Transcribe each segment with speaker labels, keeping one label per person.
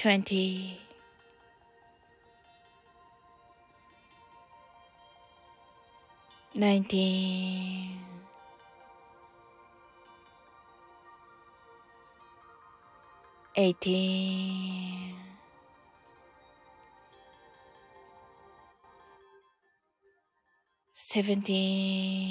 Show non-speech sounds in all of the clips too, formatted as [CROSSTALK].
Speaker 1: twenty, nineteen, eighteen, seventeen,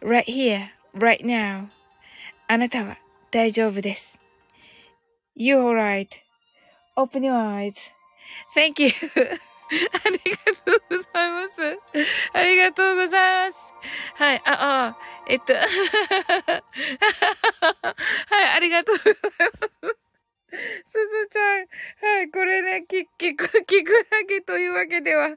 Speaker 1: Right here, right now. あなたは大丈夫です。You're alright.Open your eyes.Thank you. [LAUGHS] ありがとうございます。ありがとうございます。はい、あ、あ、えっと、[LAUGHS] はい、ありがとうございます。すずちく、キクラゲというわけでは。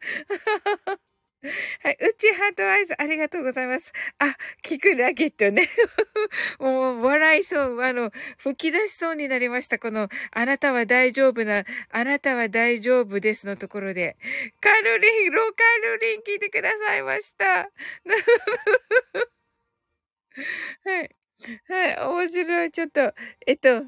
Speaker 1: はい。うちハートアイズ、ありがとうございます。あ、キクラゲットね。[LAUGHS] もう、笑いそう。あの、吹き出しそうになりました。この、あなたは大丈夫な、あなたは大丈夫ですのところで。カルリン、ローカルリン聞いてくださいました。[LAUGHS] はい。はい。面白い。ちょっと、えっと、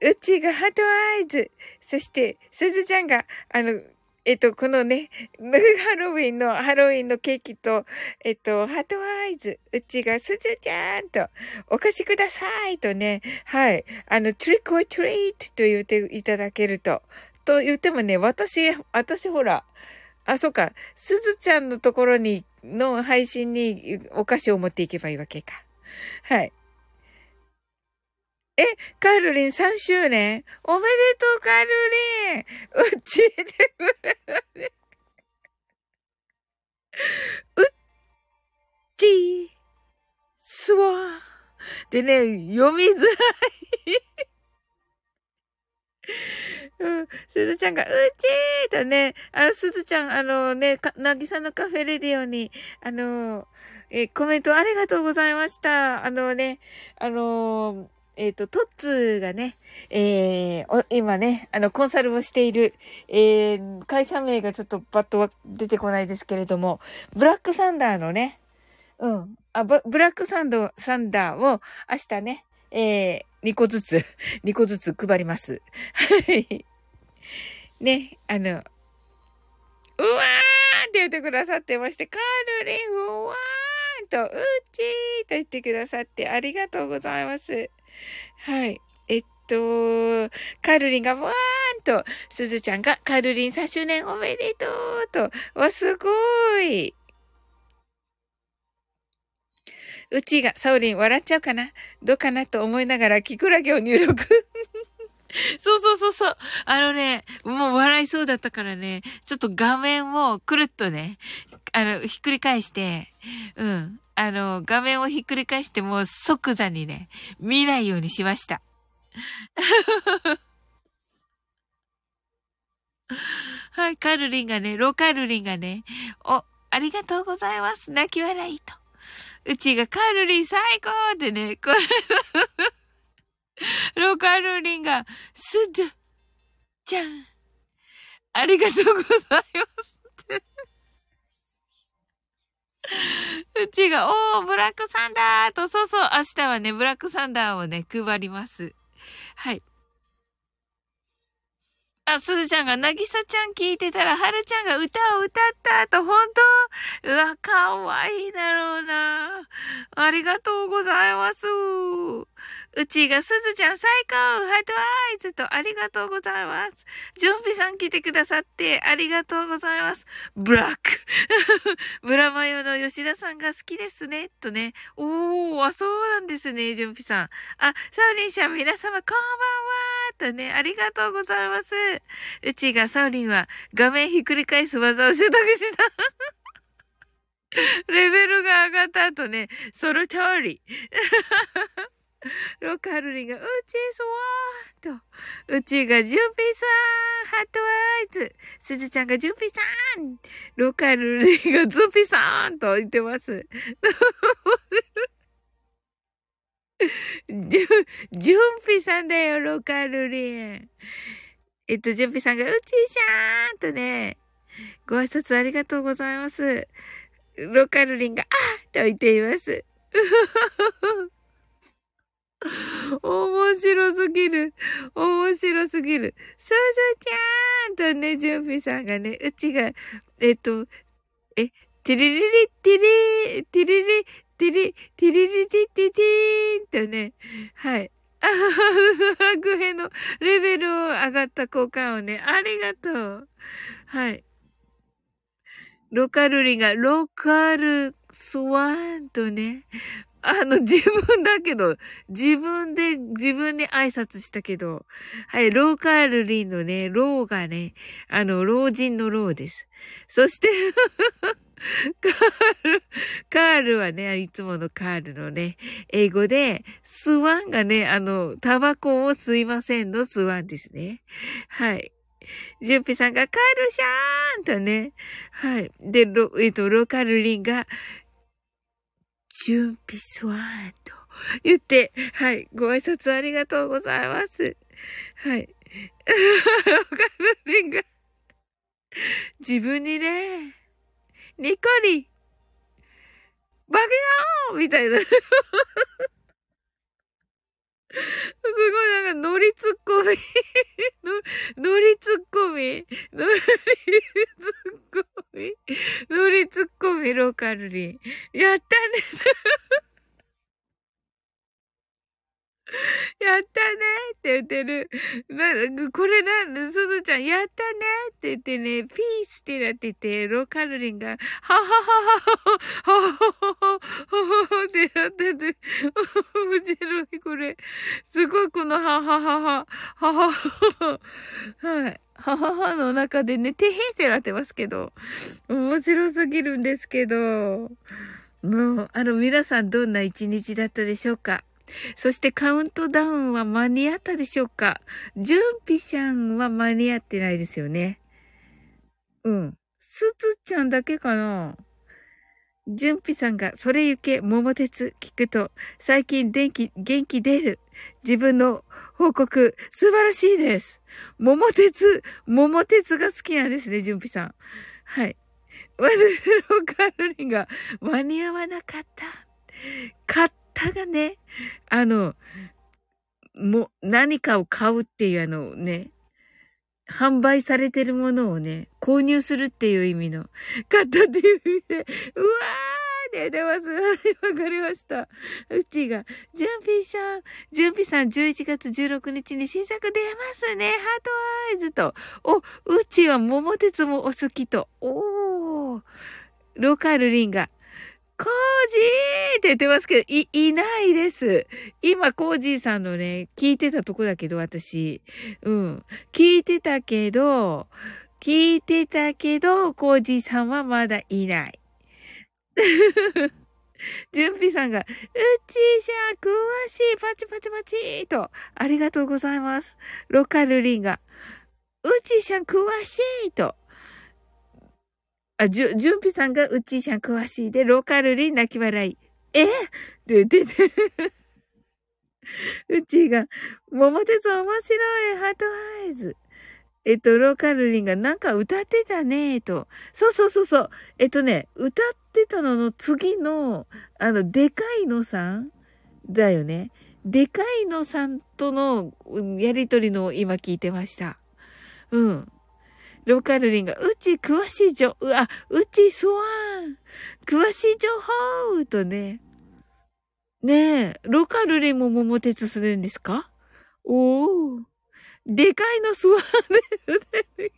Speaker 1: うちがハートアイズ。そして、すずちゃんが、あの、えっと、このね、[LAUGHS] ハロウィンの、ハロウィンのケーキと、えっと、ハートアイズ、うちがすずちゃんと、お貸しくださいとね、はい、あの、トリックオトリートと言っていただけると、と言ってもね、私、私ほら、あ、そっか、すずちゃんのところに、の配信にお菓子を持っていけばいいわけか。はい。え、カルリン3周年？おめでとう、カルリン。うっちで、うっち。すわ。でね、読みづらい。うん。すずちゃんが、うちーとね、あの、すずちゃん、あのね、なぎさのカフェレディオに、あの、えコメントありがとうございました。あのね、あのえっ、ー、と、トッツーがね、えー、今ね、あの、コンサルをしている、えー、会社名がちょっとパッと出てこないですけれども、ブラックサンダーのね、うん、あ、ブラックサンド、サンダーを明日ね、えー、2個ずつ、[LAUGHS] 2個ずつ配ります。はい。ね、あの、うわーって言ってくださってまして、カールリン、うわーと、うちーと言ってくださってありがとうございます。はい。えっと、カルリンがわーんと、すずちゃんがカルリン3周年おめでとうと、わ、すごい。うちが、サオリン笑っちゃうかな？どうかなと思いながら、キクラゲを入力。[LAUGHS] そうそうそうそう。あのね、もう笑いそうだったからね、ちょっと画面をくるっとね、あの、ひっくり返して、うん。あの、画面をひっくり返してもう即座にね、見ないようにしました。[LAUGHS] はい、カルリンがね、ロカルリンがね、お、ありがとうございます。泣き笑いと。うちがカルリン最高ってね、これ [LAUGHS] ロカルリンが、すず、ちゃん、ありがとうございます [LAUGHS] うちが、おー、ブラックサンダーと、そうそう、明日はね、ブラックサンダーをね、配ります。はい。あ、すずちゃんが、なぎさちゃん聞いてたら、はるちゃんが歌を歌ったと、本当？うわ、かわいいだろうな。ありがとうございます。うちがすずちゃん最高ハートアイズとありがとうございます。ジョンピさん来てくださってありがとうございます。ブラックブラマヨの吉田さんが好きですね。とね。おー、あ、そうなんですね、ジョンピさん。あ、サウリンさん皆様こんばんはとね、ありがとうございます。うちがサウリンは画面ひっくり返す技を習得したレベルが上がった後ね、その通り。[LAUGHS] ロカルリンが、うちそわーと、うちがジュンピーさん、ハットアイズ、すずちゃんがジュンピーさん、ロカルリンがズンピーさんと言ってます。ジュン、ジュンピさんだよ、ロカルリン。えっと、ジュンピさんが、うちしゃーんとね、ご挨拶ありがとうございます。ロカルリンが、あーと言っています。面白すぎる。面白すぎる。すずちゃんとね、ジュンピさんがね、うちが、えっと、え、ティリリリティリ、ティリリ、ティリ、ティリリティティティーンとね、はい。あドラクエのレベルを上がった交換をね、ありがとう。はい。ロカルリが、ロカルスワンとね、あの、自分だけど、自分で、自分で挨拶したけど、はい、ローカールリンのね、ローがね、あの、老人のローです。そして [LAUGHS] カール、カールはね、いつものカールのね、英語で、スワンがね、あの、タバコを吸いませんのスワンですね。はい。ジュンピさんがカールシャーンとね。はい。で、ロ、えっ、と、ローカルリンが、準備スワーンと言って、はい。ご挨拶ありがとうございます。はい。ローカルリンが、自分にね、ニコリ、バケよーみたいな。すごいなんか、ノリツッコミ。[LAUGHS] ノリツッコミ。ノリツッコミ。ノリツッコミローカルリン。やったね。[LAUGHS] やったねって言ってる。な、これな、すずちゃん、やったねって言ってね、ピースってなってて、ローカルリンが、ははははは、はははは、ははってなってて、面白い、これ。すごい、この、はははは、ははは、はい。はははの中でね、てへってなってますけど、面白すぎるんですけど、もう、あの、皆さんどんな一日だったでしょうかそしてカウントダウンは間に合ったでしょうか？ジュンピシャンは間に合ってないですよね。うん。スツちゃんだけかな？ジュンピさんが、それゆけ、桃鉄聞くと、最近電気、元気出る。自分の報告、素晴らしいです。桃鉄、桃鉄が好きなんですね、ジュンピさん。はい。ワズロカルリンが間に合わなかった。買ったがね、あの、も、何かを買うっていうあのね、販売されてるものをね、購入するっていう意味の、買ったっていう意味で、うわーってます。はい、わかりました。うちが、ジュンピーさん、ジュンピさん11月16日に新作出ますね。ハートアイズと。お、うちは桃鉄もお好きと。おー。ローカルリンが、コージーって言ってますけど、い、いないです。今、コージーさんのね、聞いてたとこだけど、私。うん。聞いてたけど、聞いてたけど、コージーさんはまだいない。ジュンピさんが、うちしゃ、詳しい、パチパチパチーと、ありがとうございます。ロカルリンが、うちしゃ、詳しいと、あ、じゅ、じゅんぴさんがうちーしゃん詳しいで、ローカルリン泣き笑い。え？で、で、で、[LAUGHS] うちーが、桃鉄面白い、ハートアイズ。えっと、ローカルリンがなんか歌ってたね、と。そうそうそうそう。えっとね、歌ってたのの次の、あの、でかいのさんだよね。でかいのさんとのやりとりの今聞いてました。うん。ローカルリンが、うち詳しい情、う、わ、うちスワン詳しい情報とね。ねえ、ローカルリンも桃鉄するんですか？おー。でかいのスワンで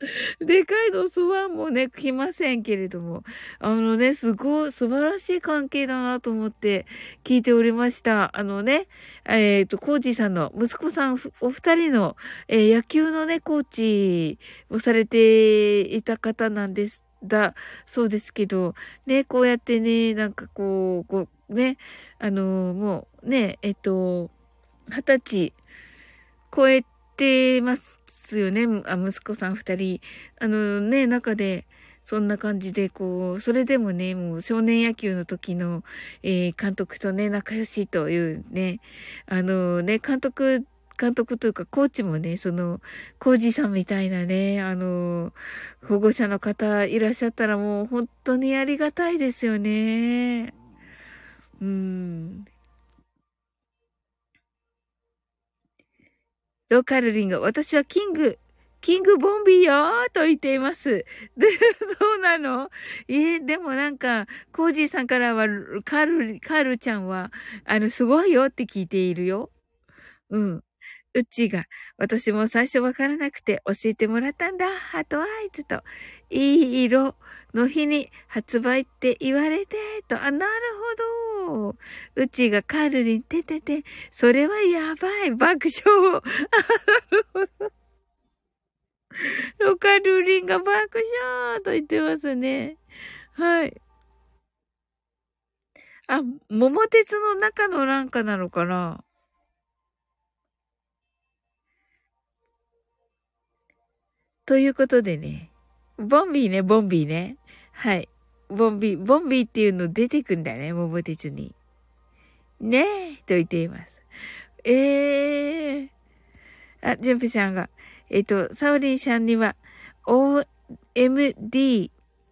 Speaker 1: [LAUGHS] でかいのスワンもね、来ませんけれども、あのね、すごい素晴らしい関係だなと思って聞いておりました。あのね、えっ、ー、と、コージーさんの息子さんお二人の、えー、野球のね、コーチをされていた方なんです。だ、そうですけど、ね、こうやってね、なんかこう、こう、ね、あのもう、ね、えっ、と、二十歳超えてますすよね。あ息子さん二人。あのね、中で、そんな感じで、こう、それでもね、もう少年野球の時の、えー、監督とね、仲良しというね、あのね、監督、監督というか、コーチもね、その、コージさんみたいなね、あの、保護者の方いらっしゃったらもう本当にありがたいですよね。うん。ロカルリンが、私はキング、キングボンビーよーと言っています。[LAUGHS] で、そうなの？えー、でもなんか、コージーさんからは、カール、カールちゃんは、あの、すごいよって聞いているよ。うん。うちが、私も最初わからなくて教えてもらったんだ。ハートアイズと。いい色の日に発売って言われて、と。あ、なるほど。うちがカルリンててて、それはやばい。爆笑。[LAUGHS] ロカルリンが爆笑と言ってますね。はい。あ、桃鉄の中のなんかなのかな？ということでね、ボンビーね、ボンビーね。はい。ボンビー、ボンビーっていうの出てくんだね、桃鉄に。ねえ、と言っています。ええー。あ、ジュンピさんが、えっ、と、サウリンさんには、OMD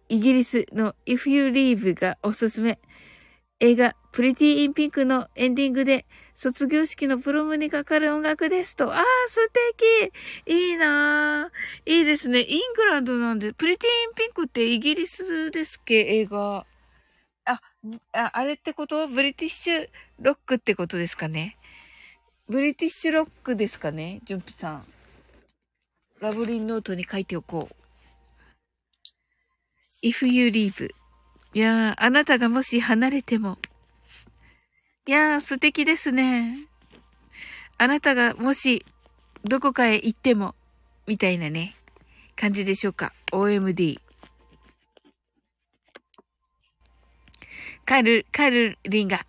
Speaker 1: イギリスの If You Leave がおすすめ。映画、プリティインピンクのエンディングで、卒業式のプロムにかかる音楽ですと。ああ、素敵いいなぁ。いいですね。イングランドなんで、プリティインピンクってイギリスですっけ？映画。あ、あ、あれってこと？ブリティッシュロックってことですかね？ブリティッシュロックですかね？ジュンピさん。ラブリンノートに書いておこう。if you leave いや、あなたがもし離れても。いやー、素敵ですね。あなたがもし、どこかへ行っても、みたいなね、感じでしょうか。OMD。カル、カルリンが、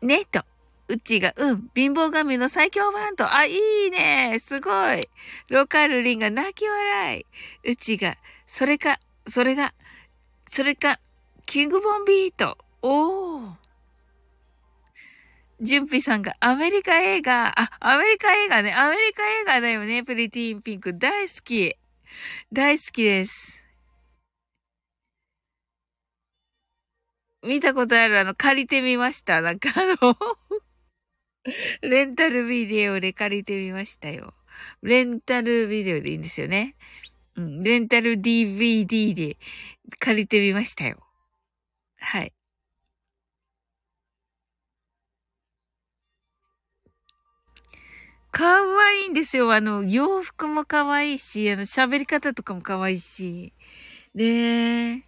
Speaker 1: ねと、うちが、うん、貧乏神の最強版と、あ、いいねすごいロカルリンが泣き笑い。うちが、それか、それが、それか、キングボンビート。おー。ジュンピさんがアメリカ映画、あ、アメリカ映画ね。アメリカ映画だよね。プリティーンピンク。大好き。大好きです。見たことあるあの、借りてみました。なんかあの [LAUGHS] レンタルビデオで借りてみましたよ。レンタルビデオでいいんですよね。うん、レンタル DVD で借りてみましたよ。はい。かわいいんですよ。あの、洋服もかわいいし、あの、喋り方とかもかわいいし。ね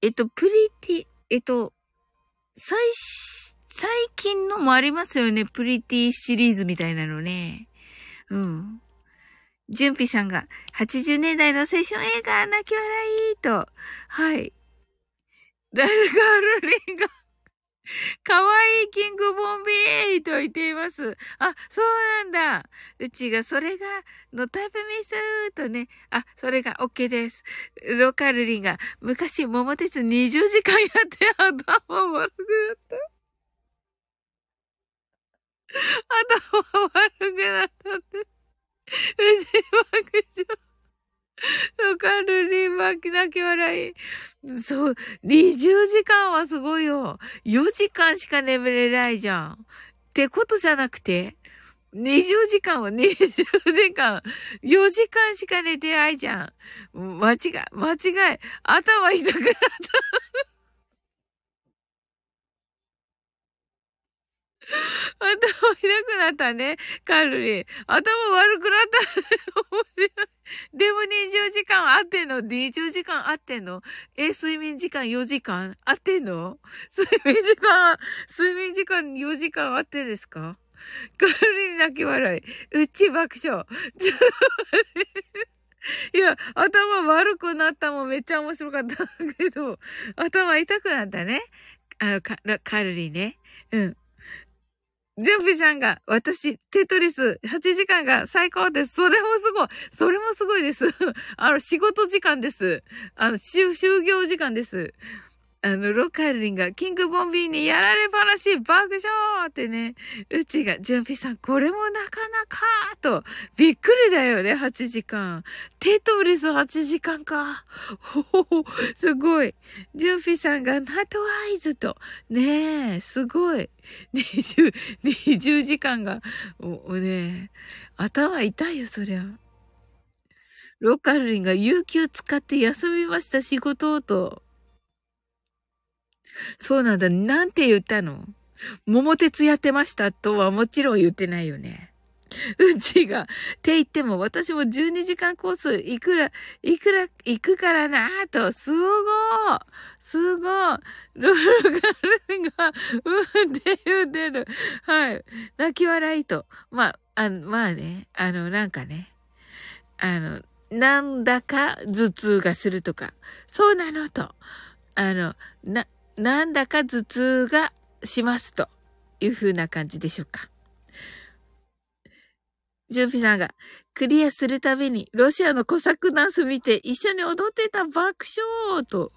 Speaker 1: えっと、プリティ、えっと、最、最近のもありますよね。プリティシリーズみたいなのね。うん。ジュンピさんが、80年代の青春映画、泣き笑いと、はい。ラルガールリンが、かわいいキングボンビーと言っています。あ、そうなんだ。うちがそれが、のタイプミスとね。あ、それが OK です。ロカルリンが、昔桃鉄20時間やって頭悪くなった。頭悪くなったって。うち爆笑。わかるリン巻き泣き笑い。そう、20時間はすごいよ。4時間しか眠れないじゃん。ってことじゃなくて、20時間は20時間、4時間しか寝てないじゃん。間違い、間違い、頭痛くなった。[LAUGHS] 頭痛くなったね、カルリン。頭悪くなった。でも20時間合ってんの ?20 時間合ってんの？え、睡眠時間4時間合ってんの？睡眠時間、睡眠時間4時間合ってですか？カルリン泣き笑い。うち爆笑。ちょっと待って。いや、頭悪くなったもめっちゃ面白かったけど、頭痛くなったね。あの、カルリンね。うん。ジュンピちゃんが、私、テトリス8時間が最高です。それもすごい。それもすごいです。[LAUGHS] あの、仕事時間です。あの、就、就業時間です。あの、ロカリンが、キングボンビーにやられ話、爆笑ってね、うちが、ジュンピさん、これもなかなか、と、びっくりだよね、8時間。テトリス8時間か。ほほほ、すごい。ジュンピさんが、ナトワイズと、ねえ、すごい。20、20時間が、お、おねえ頭痛いよ、そりゃ。ロカルリンが有給使って休みました、仕事と。[LAUGHS] そうなんだ。なんて言ったの？桃鉄やってましたとはもちろん言ってないよね。うちが、って言っても私も12時間コースいくら、いくら、行くからなぁと、すごーすごいルールガルが、うんって言うてる。はい。泣き笑いと。まあ、あの、まあね、あの、なんかね、あの、なんだか頭痛がするとか、そうなのと。あの、な、なんだか頭痛がしますという風な感じでしょうか。ジュンピさんが、クリアするたびに、ロシアのコサクダンス見て、一緒に踊ってた爆笑と。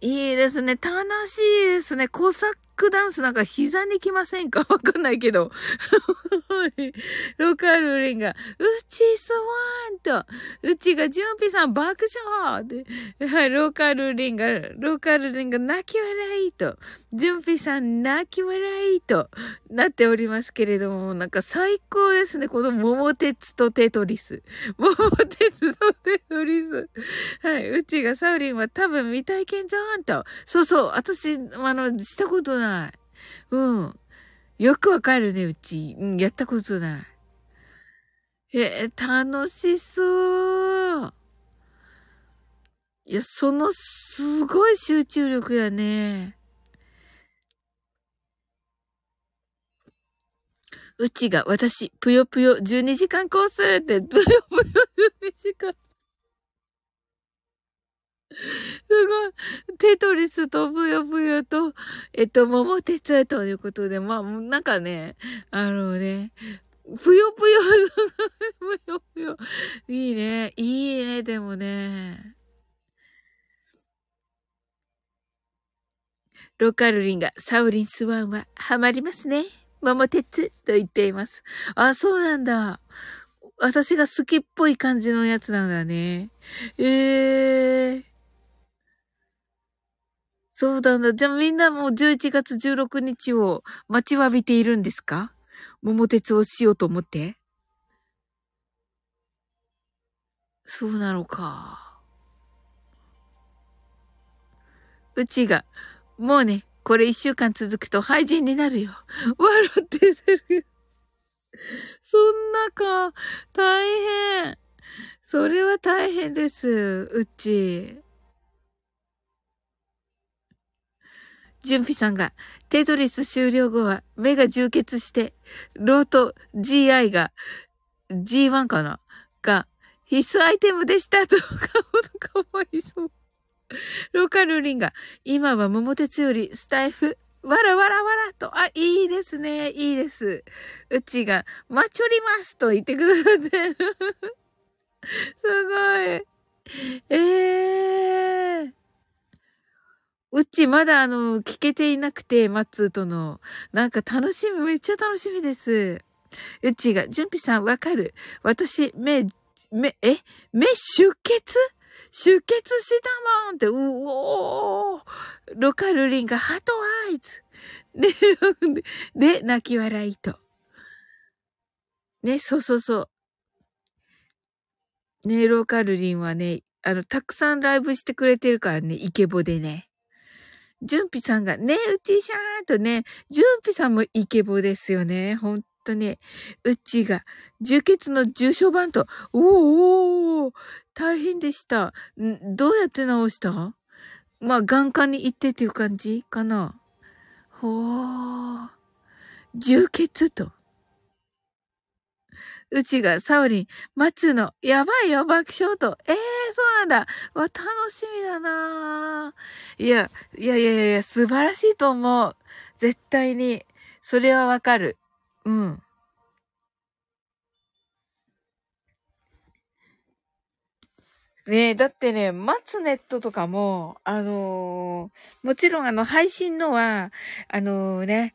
Speaker 1: いいですね。楽しいですね。コサクダンスなんか膝に来ませんか？わかんないけど。[LAUGHS] ロカルリンが、うちスワンと、うちがジュンピさん爆笑で、はい、ロカルリンが、ロカルリンが泣き笑いと、ジュンピさん泣き笑いとなっておりますけれども、なんか最高ですね。この桃鉄とテトリス。[LAUGHS] 桃鉄とテトリス。はい、うちがサウリンは多分未体験じゃんと。そうそう、私、あの、したことない。うん。よくわかるね、うち。うん、やったことない。えー、楽しそう。いや、その、すごい集中力やね。うちが、私、ぷよぷよ12時間コースって、ぷよぷよ12時間。すごい。テトリスとブヨブヨと、えっと、桃鉄ということで、まあ、なんかね、あのね、ぷよぷよ、[LAUGHS] ぷよぷよ。いいね。いいね、でもね。ロカルリンがサウリンスワンはハマりますね。桃鉄と言っています。あ、そうなんだ。私が好きっぽい感じのやつなんだね。ええー。そうなんだ。じゃあみんなもう11月16日を待ちわびているんですか？桃鉄をしようと思ってそうなのか。うちが、もうね、これ一週間続くと廃人になるよ。笑ってる。そんなか、大変。それは大変です、うち。ジュンピさんが、テトリス終了後は目が充血して、ロート GI が G1 かな？が必須アイテムでしたと、かわいそう。ローカルリンが、今は桃鉄よりスタイフ、わらわらわらと、あ、いいですね、いいです。うちが、まちょりますと言ってくださって。[LAUGHS] すごい。ええー。うちまだあの、聞けていなくて、マッツーとの。なんか楽しみ、めっちゃ楽しみです。うちが、純ぴさんわかる私、目、目、え？目出血？出血したもんって、うおーロカルリンがハトアイズ。で、[LAUGHS] で、泣き笑いと。ね、そうそうそう。ね、ロカルリンはね、あの、たくさんライブしてくれてるからね、イケボでね。ジュンピさんが、ねうちしゃーんとね、ジュンピさんもイケボですよね。ほんとね。うちが、充血の重症版と、おーおー大変でした。どうやって治した？まあ、眼科に行ってっていう感じかな。ほー。充血と。うちがサウリン、松の、やばいよ、爆笑と。ええー、そうなんだ。わ、楽しみだないや、いやいやいや、素晴らしいと思う。絶対に。それはわかる。うん。ねえ、だってね、マツネットとかも、あのー、もちろんあの、配信のは、あのー、ね、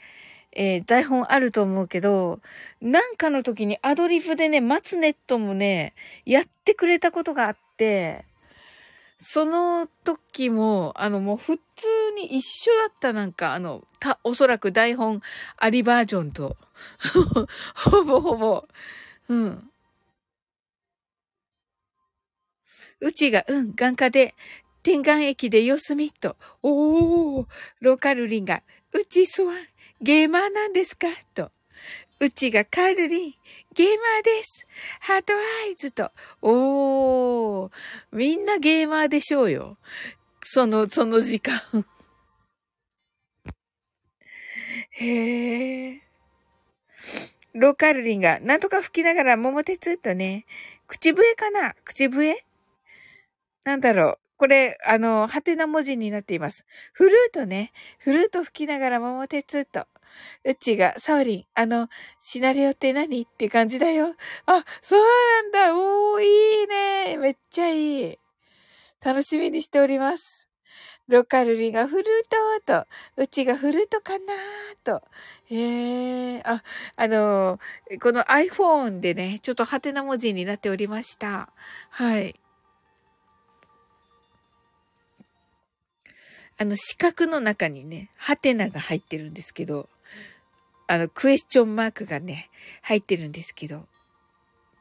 Speaker 1: えー、台本あると思うけど、なんかの時にアドリブでね、マツネットもね、やってくれたことがあって、その時も、あの、もう普通に一緒だったなんか、あの、た、おそらく台本ありバージョンと。[LAUGHS] ほぼほぼ。うん。うちが、うん、眼科で、天眼液で様子見と。おー、ローカルリンが、うちスワン、ゲーマーなんですか？と。うちがカルリン、ゲーマーです。ハートアイズと。おー、みんなゲーマーでしょうよ。その、その時間。へえ。ローカルリンが、なんとか吹きながら桃鉄とね、口笛かな？口笛？なんだろう。これ、あの、はてな文字になっています。フルートね。フルート吹きながら桃鉄と。うちが、サオリン、あの、シナリオって何？って感じだよ。あ、そうなんだ。おー、いいね。めっちゃいい。楽しみにしております。ロカルリがフルートと、うちがフルートかなと。へえ、あ、あのこの iPhone でね、ちょっとハテナ文字になっておりました。はい。あの、四角の中にね、ハテナが入ってるんですけど、あの、クエスチョンマークがね、入ってるんですけど、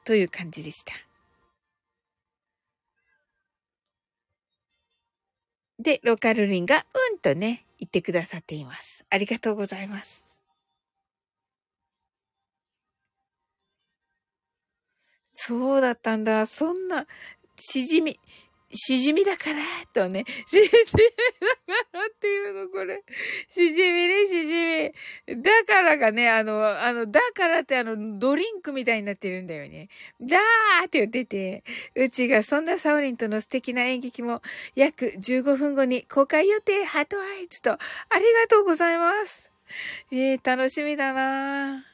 Speaker 1: という感じでした。で、ローカルリンが、うんとね、言ってくださっています。ありがとうございます。そうだったんだ。そんな、しじみ、しじみだから、とね。[LAUGHS] しじみだからっていうの、これ。しじみね、しじみ。だからがね、あの、あの、だからってあの、ドリンクみたいになってるんだよね。だーって言ってて、うちがそんなサオリンとの素敵な演劇も約15分後に公開予定、ハートアイズと、ありがとうございます。えー、楽しみだな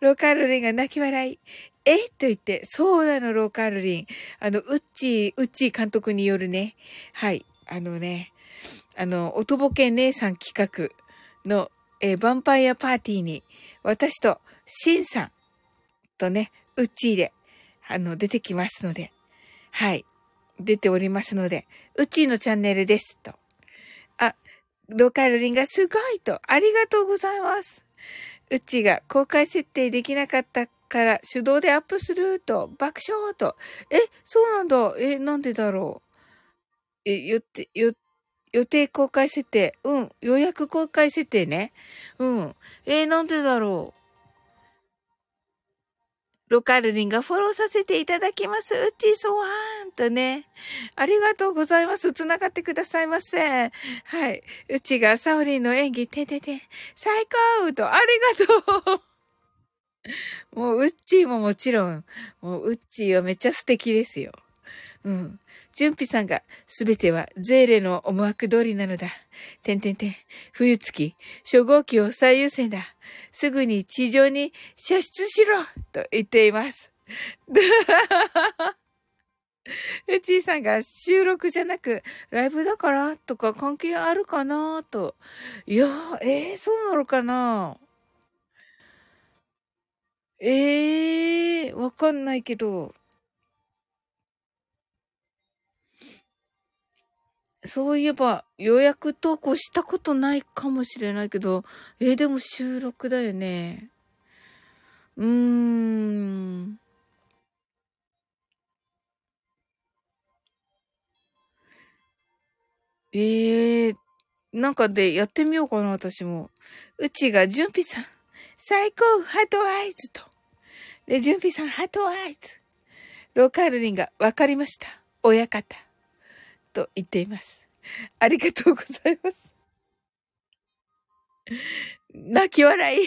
Speaker 1: ロカルリンが泣き笑い。え？と言って、そうなの、ローカルリン。あの、ウッチー、ウッチー監督によるね、はい、あのね、あの、おとぼけ姉さん企画の、えー、ヴァンパイアパーティーに、私と、シンさんとね、ウッチーで、あの、出てきますので、はい、出ておりますので、ウッチーのチャンネルです、と。あ、ローカルリンがすごいと、ありがとうございます。うちが公開設定できなかったから手動でアップすると、爆笑と。え、そうなんだ。え、なんでだろう。え、予定、予定公開設定。うん。予約公開設定ね。うん。え、なんでだろう。ロカルリンがフォローさせていただきます。うちそわーんとね。ありがとうございます。つながってくださいませ。はい。うちがサオリンの演技、ててて、最高と、ありがとう [LAUGHS] もう、ウッチーももちろん、もう、ウッチーはめっちゃ素敵ですよ。うん。純ピさんが、すべてはゼーレの思惑通りなのだ。てんてんてん。冬月、初号機を最優先だ。すぐに地上に射出しろと言っています。[LAUGHS] うちーさんが収録じゃなく、ライブだからとか関係あるかなと。いやええー、そうなのかなええー、わかんないけど。そういえば予約投稿したことないかもしれないけど、えー、でも収録だよね。うーん。ええー、なんかでやってみようかな、私も。うちが、じゅんぴさん、最高ハートアイズと。で、じゅんぴさん、ハートアイズ。ローカールリンが、わかりました。親方。と言っています。ありがとうございます。泣き笑い。[LAUGHS]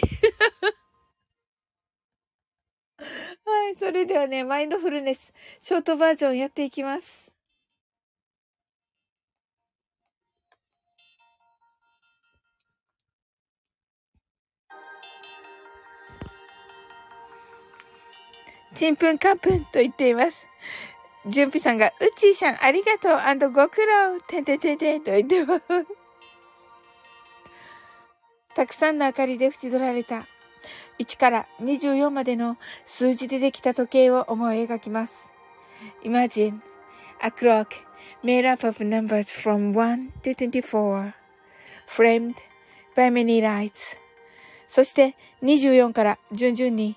Speaker 1: はい、それではね、マインドフルネス、ショートバージョンやっていきます。ちんぷんかんぷんと言っています。じゅんぴさんが、うちーさんありがとうご苦労てんてんてんてんと言ってます。たくさんの明かりで縁取られた1から24までの数字でできた時計を思い描きます。Imagine a clock made up of numbers from 1 to 24 framed by many lights そして24から順々に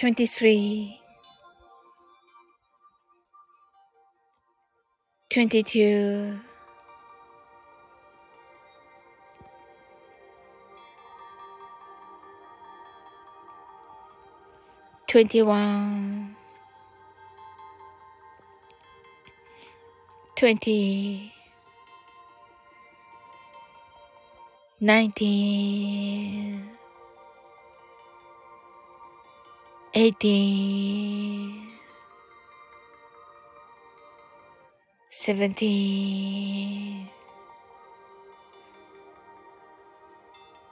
Speaker 1: 23 22 21 20 19 eighteen, seventeen,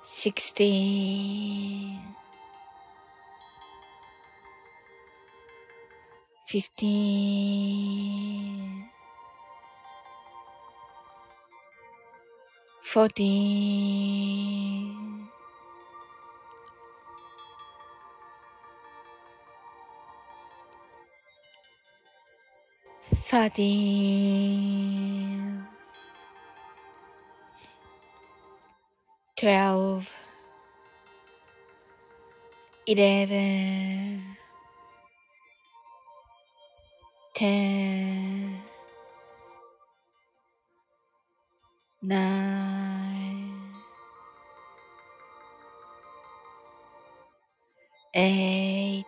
Speaker 1: sixteen, fifteen, fourteen. thirteen, twelve, eleven, ten, nine, eight.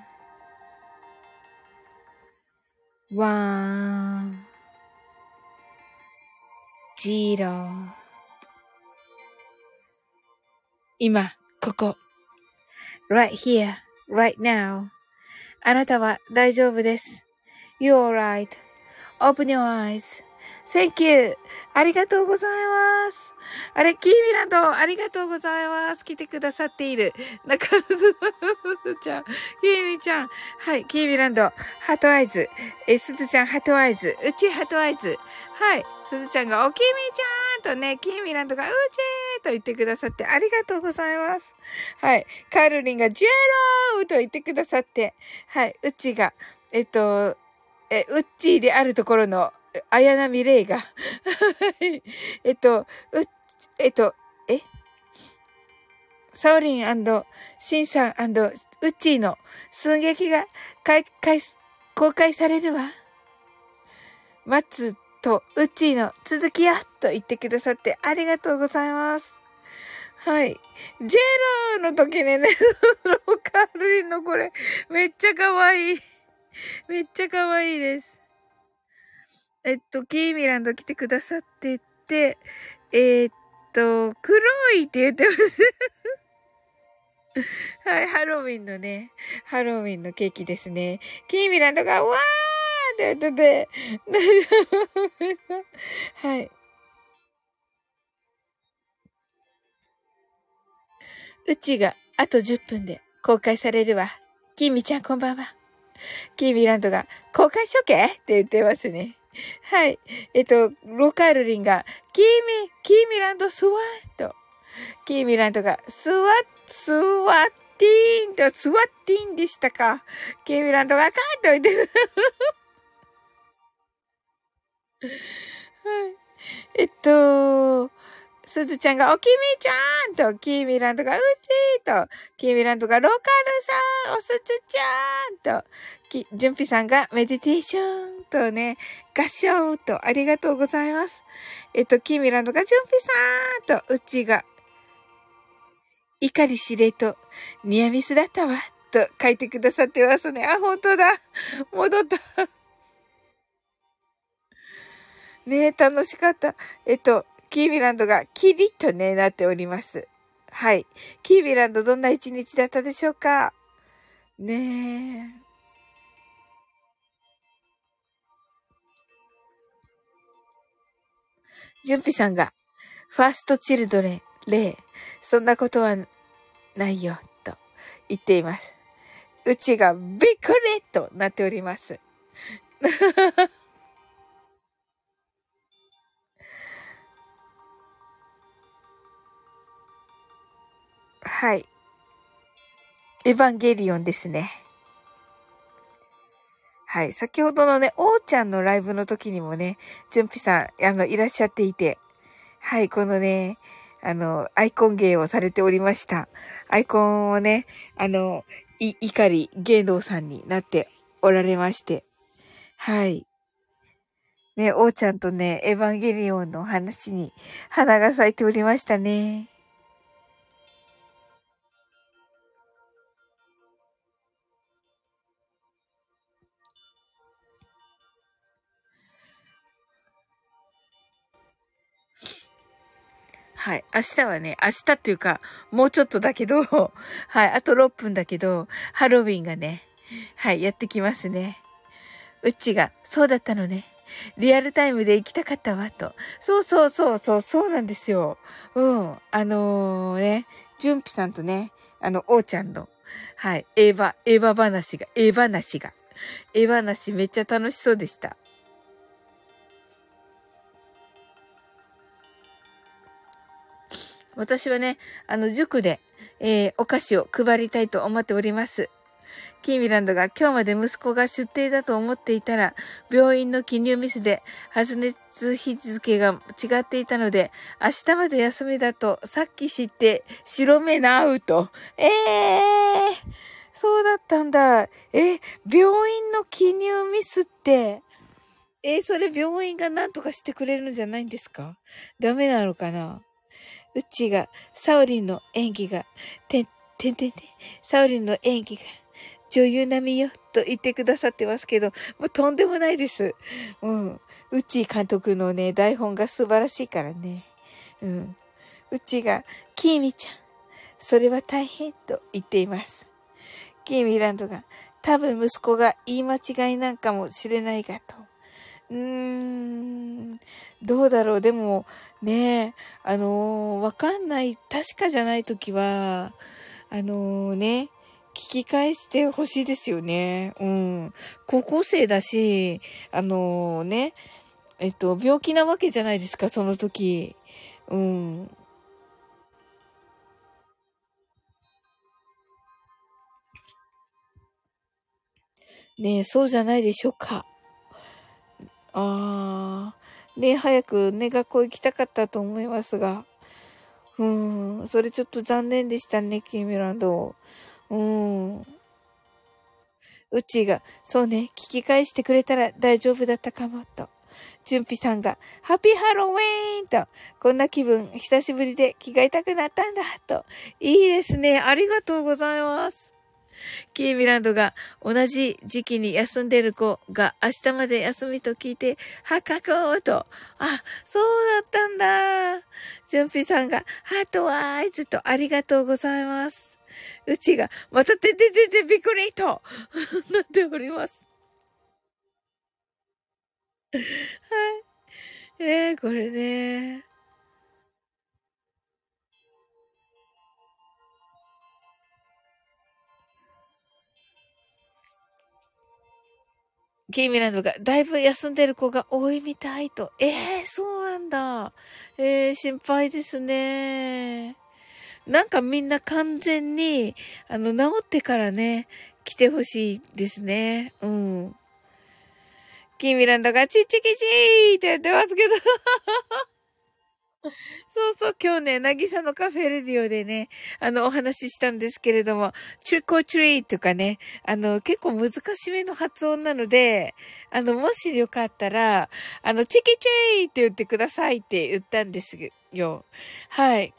Speaker 1: 1 0今、ここ。right here, right now. あなたは大丈夫です。You're alright.Open your eyes. Thank you. ありがとうございます。あれ、キーミランド、ありがとうございます。来てくださっている。中津ちゃん、キーミちゃん。はい、キーミランド、ハートアイズ。え、すずちゃん、ハートアイズ。うち、ハートアイズ。はい、すずちゃんが、おきみちゃんとね、キーミランドが、うちーと言ってくださって、ありがとうございます。はい、カルリンが、ジェローと言ってくださって、はい、うちが、えっと、え、うっちーであるところの、綾波レイが、[LAUGHS] えっと、うっ、えっと、え？サオリンシンさんウッチーの寸劇が開開公開されるわ。マツとウッチーの続きやと言ってくださってありがとうございます。はい。ジェローの時にね、[LAUGHS] ローカルリンのこれ、めっちゃ可愛い。めっちゃ可愛いです。えっと、キーミランド来てくださってて、えー、っと、黒いって言ってます。[LAUGHS] はい、ハロウィンのね、ハロウィンのケーキですね。キーミランドが、わーって言ってて、[LAUGHS] はい。うちがあと10分で公開されるわ。キーミちゃんこんばんは。キーミランドが公開処刑って言ってますね。はい。えっと、ロカールリンが、キーミ、キーミランドスワッと。キーミランドが、スワッ、スワッティーンと、スワッティーンでしたか。キーミランドがカーンと言ってる。はい。えっと、すずちゃんが、おきみちゃんと、キーミランドが、うちーと、キーミランドが、ロカルさん、おすつちゃんと、き、じゅんぴさんが、メディテーションとね、合唱と、ありがとうございます。えっと、キーミランドが、じゅんぴさんと、うちが、怒りしれと、ニアミスだったわ、と書いてくださってますね。あ、本当だ。戻った。ねえ、楽しかった。えっと、キーミランドがキリッとね、なっております。はい。キーミランドどんな一日だったでしょうか？ねえ。ジュンピさんが、ファーストチルドレン、レイ、そんなことはないよ、と言っています。うちがびっくりとなっております。はい。エヴァンゲリオンですね。はい。先ほどのね、おーちゃんのライブの時にもね、じゅんぴさん、あの、いらっしゃっていて、はい、このね、あの、アイコン芸をされておりました。アイコンをね、あの、い、怒り芸能さんになっておられまして。はい。ね、おーちゃんとね、エヴァンゲリオンの話に花が咲いておりましたね。はい。明日はね、明日っていうか、もうちょっとだけど、[LAUGHS] はい。あと6分だけど、ハロウィンがね、はい、やってきますね。うちが、そうだったのね。リアルタイムで行きたかったわ、と。そうそうそうそう、そうなんですよ。うん。あのー、ね、じゅんぴさんとね、あの、おーちゃんの、はい、エヴァ、エヴァ話が、エヴァ話が、エヴァ話めっちゃ楽しそうでした。私はね、あの、塾で、えー、お菓子を配りたいと思っております。キーミランドが今日まで息子が出廷だと思っていたら、病院の記入ミスで発熱日付が違っていたので、明日まで休みだとさっき知って白目なうと。ええー、そうだったんだ。え、病院の記入ミスって、えー、それ病院が何とかしてくれるんじゃないんですか？ダメなのかな？うちが、サオリンの演技が、てん、てんてんてん、サオリンの演技が、女優並みよ、と言ってくださってますけど、もうとんでもないです。うん。うち監督のね、台本が素晴らしいからね。うん。うちが、キーミちゃん、それは大変と言っています。キーミランドが、多分息子が言い間違いなんかもしれないがと。うん、どうだろう。でも、ねあのー、わかんない、確かじゃないときは、あのー、ね、聞き返してほしいですよね。うん。高校生だし、あのー、ね、えっと、病気なわけじゃないですか、その時。うん。ねえ、そうじゃないでしょうか。ああ、ね、早くね、学校行きたかったと思いますが。うん、それちょっと残念でしたね、キーミランド。うん。うちが、そうね、聞き返してくれたら大丈夫だったかも、と。純ぴさんが、ハッピーハロウィーンと、こんな気分、久しぶりで着替えたくなったんだ、と。いいですね。ありがとうございます。キーミランドが同じ時期に休んでる子が明日まで休みと聞いて、はかこうと。あ、そうだったんだ。ジュンピさんが、ハートワーイズとありがとうございます。うちが、またててててびっくりと、[LAUGHS] なっております。[LAUGHS] はい。えー、これね。キーミランドがだいぶ休んでる子が多いみたいと。ええー、そうなんだ。ええー、心配ですね。なんかみんな完全に、あの、治ってからね、来てほしいですね。うん。キーミランドがチッチキチーって言ってますけどそうそう、今日ね、なぎさのカフェレディオでね、あの、お話ししたんですけれども、チューコチュリーとかね、あの、結構難しめの発音なので、あの、もしよかったら、あの、チキチーって言ってくださいって言ったんですよ。はい。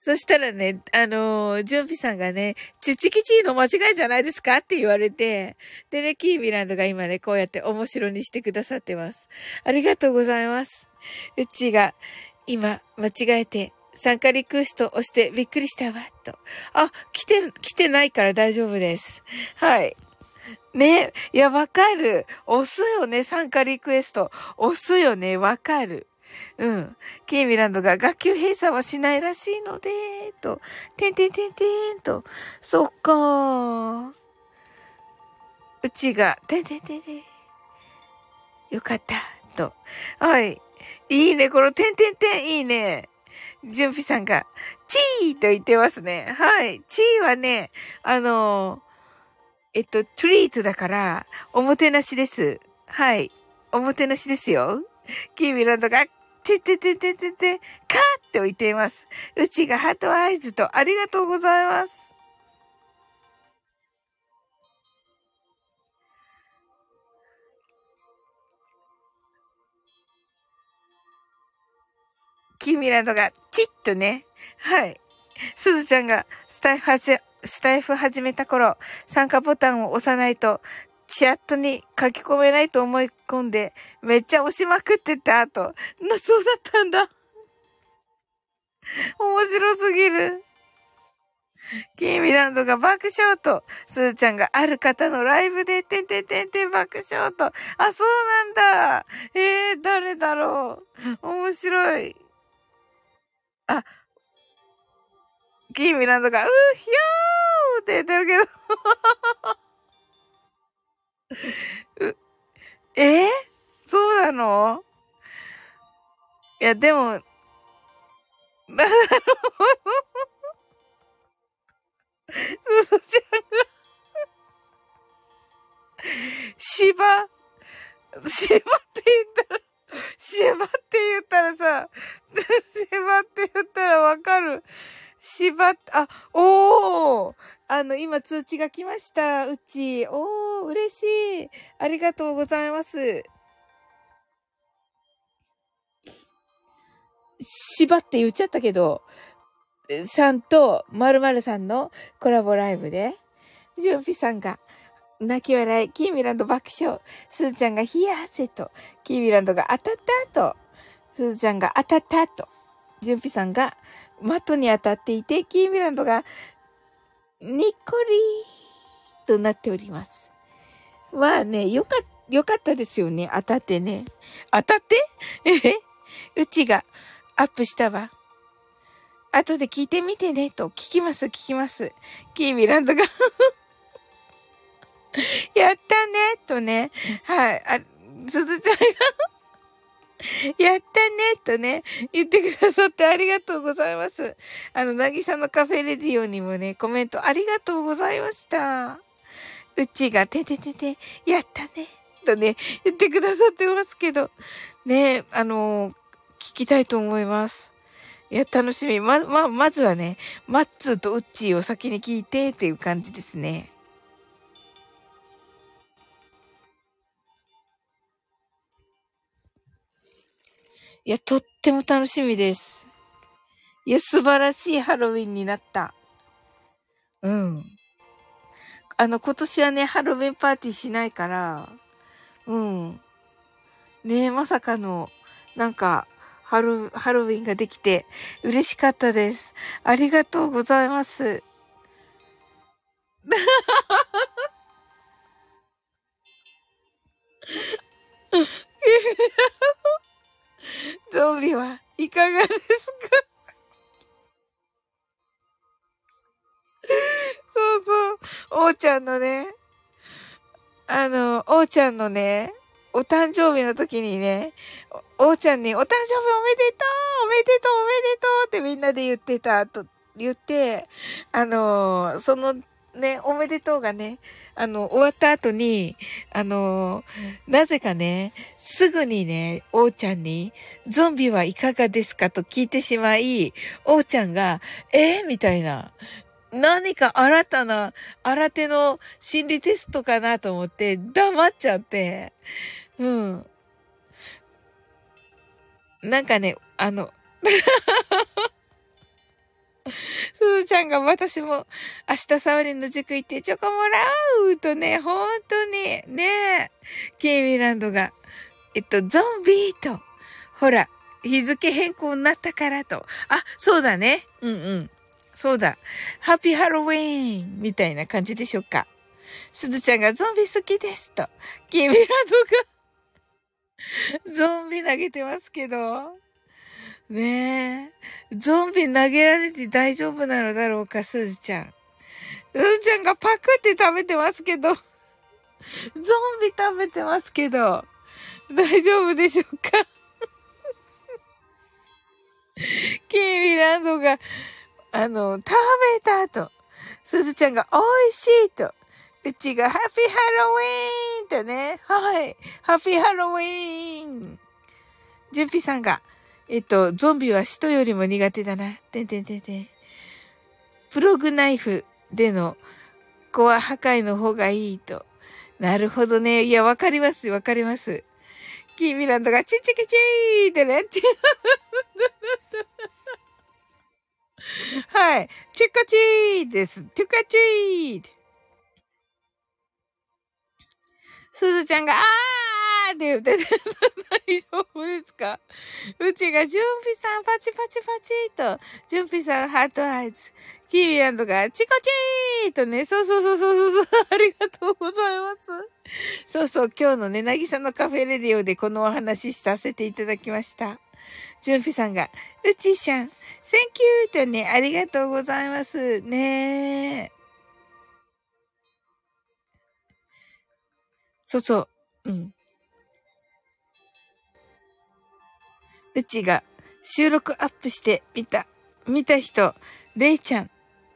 Speaker 1: そしたらね、あのー、ジュンピさんがね、チチキチーの間違いじゃないですかって言われて、でね、キービランドが今ね、こうやって面白にしてくださってます。ありがとうございます。うちが、今、間違えて、参加リクエスト押してびっくりしたわ、と。あ、来て、来てないから大丈夫です。はい。ね、いや、わかる。押すよね、参加リクエスト。押すよね、わかる。うん。ケイミランドが学級閉鎖はしないらしいので、と。てんてんてんてんと。そっかー。うちが、てんてんてんてん。よかった、と。はい。いいね、このてんてんてん、いいね。じゅんぴさんが、チーと言ってますね。はい。チーはね、あのえっと、トリートだから、おもてなしです。はい。おもてなしですよ。キーミランドが、てててててて、カーって置いています。うちがハートアイズとありがとうございます。キーミランドが、チッとね。はい。すずちゃんが、スタイフはじ、スタイフ始めた頃、参加ボタンを押さないと、チャットに書き込めないと思い込んで、めっちゃ押しまくってた後、な、そうだったんだ。面白すぎる。キーミランドが爆笑と、スーちゃんがある方のライブで、てんてんてんてん爆笑と、あ、そうなんだ。えー、誰だろう。面白い。あ、キーミランドが、うひょーって言ってるけど。う、え？ー、そうなの？いや、でも、なるほど。すずちゃんが。[LAUGHS] 芝、芝って言ったら、[LAUGHS] 芝って言ったらさ、[LAUGHS] 芝って言ったらわかる。芝、あ、おーあの、今通知が来ました。うち。おー、嬉しい。ありがとうございます。芝って言っちゃったけど、さんと〇〇さんのコラボライブで、ジュンピさんが泣き笑い、キーミランド爆笑、スーちゃんが冷や汗と、キーミランドが当たったと、スーちゃんが当たったと、ジュンピさんがマットに当たっていて、キーミランドがニッコリーとなっております。まあね、よか、よかったですよね。当たってね。当たって？え？うちがアップしたわ。後で聞いてみてね、と。聞きます、聞きます。キーミランドが [LAUGHS] やったね、とね。はい。あ、すずちゃんが [LAUGHS] やったねとね、言ってくださってありがとうございます。あの、なぎさのカフェレディオにもね、コメントありがとうございました。うちがてててて、やったねとね、言ってくださってますけど、ね、あの、聞きたいと思います。いや、楽しみ。ま、ま、まずはね、マッツーとウッチーを先に聞いてっていう感じですね。いや、とっても楽しみです。いや、素晴らしいハロウィンになった。うん。あの、今年はね、ハロウィンパーティーしないから、うん。ねえ、まさかの、なんか、ハロ、ハロウィンができて嬉しかったです。ありがとうございます。[LAUGHS] いかがですか？[LAUGHS] そうそう。おーちゃんのね、あの、おーちゃんのね、お誕生日の時にね、おーちゃんにお誕生日おめでとうおめでとうおめでとうってみんなで言ってたと言って、あの、そのね、おめでとうがね、あの、終わった後に、あの、なぜかね、すぐにね、おうちゃんに、ゾンビはいかがですかと聞いてしまい、おうちゃんが、えー、みたいな、何か新たな、新手の心理テストかなと思って黙っちゃって、うん。なんかね、あの [LAUGHS] すずちゃんが私も明日サウリンの塾行ってチョコもらうとね、本当に、ねケイミランドが、えっと、ゾンビと、ほら、日付変更になったからと。あ、そうだね。うんうん。そうだ。ハッピーハロウィーンみたいな感じでしょうか。すずちゃんがゾンビ好きですと。ケイミランドがゾンビ投げてますけど。ねえ。ゾンビ投げられて大丈夫なのだろうか、すずちゃん。すずちゃんがパクって食べてますけど。ゾンビ食べてますけど。大丈夫でしょうか？ケイミランドが、あの、食べたと、すずちゃんが美味しいと、うちがハッピーハロウィーンとね、はい、ハッピーハロウィーン。ジュンピさんが、えっと、ゾンビは人よりも苦手だな。てんてんてんてん。プログナイフでのコア破壊の方がいいと。なるほどね。いや、わかります、わかります。キーミランドがチチキチーってね。[LAUGHS] はい。チュカチーです。チュカチーすずちゃんが、あーって言ってて、大丈夫ですか？うちが、準備さん、パチパチパチと、準備さん、ハートアイズ。キーミランドが、チコチーとね、そうそうそうそうそう、ありがとうございます。そうそう、今日のね、なぎさのカフェレディオでこのお話しさせていただきました。ジュンピさんが、うちしゃん、センキューとね、ありがとうございます。ねえそうそう、うん。うちが収録アップして見た、見た人、れいちゃん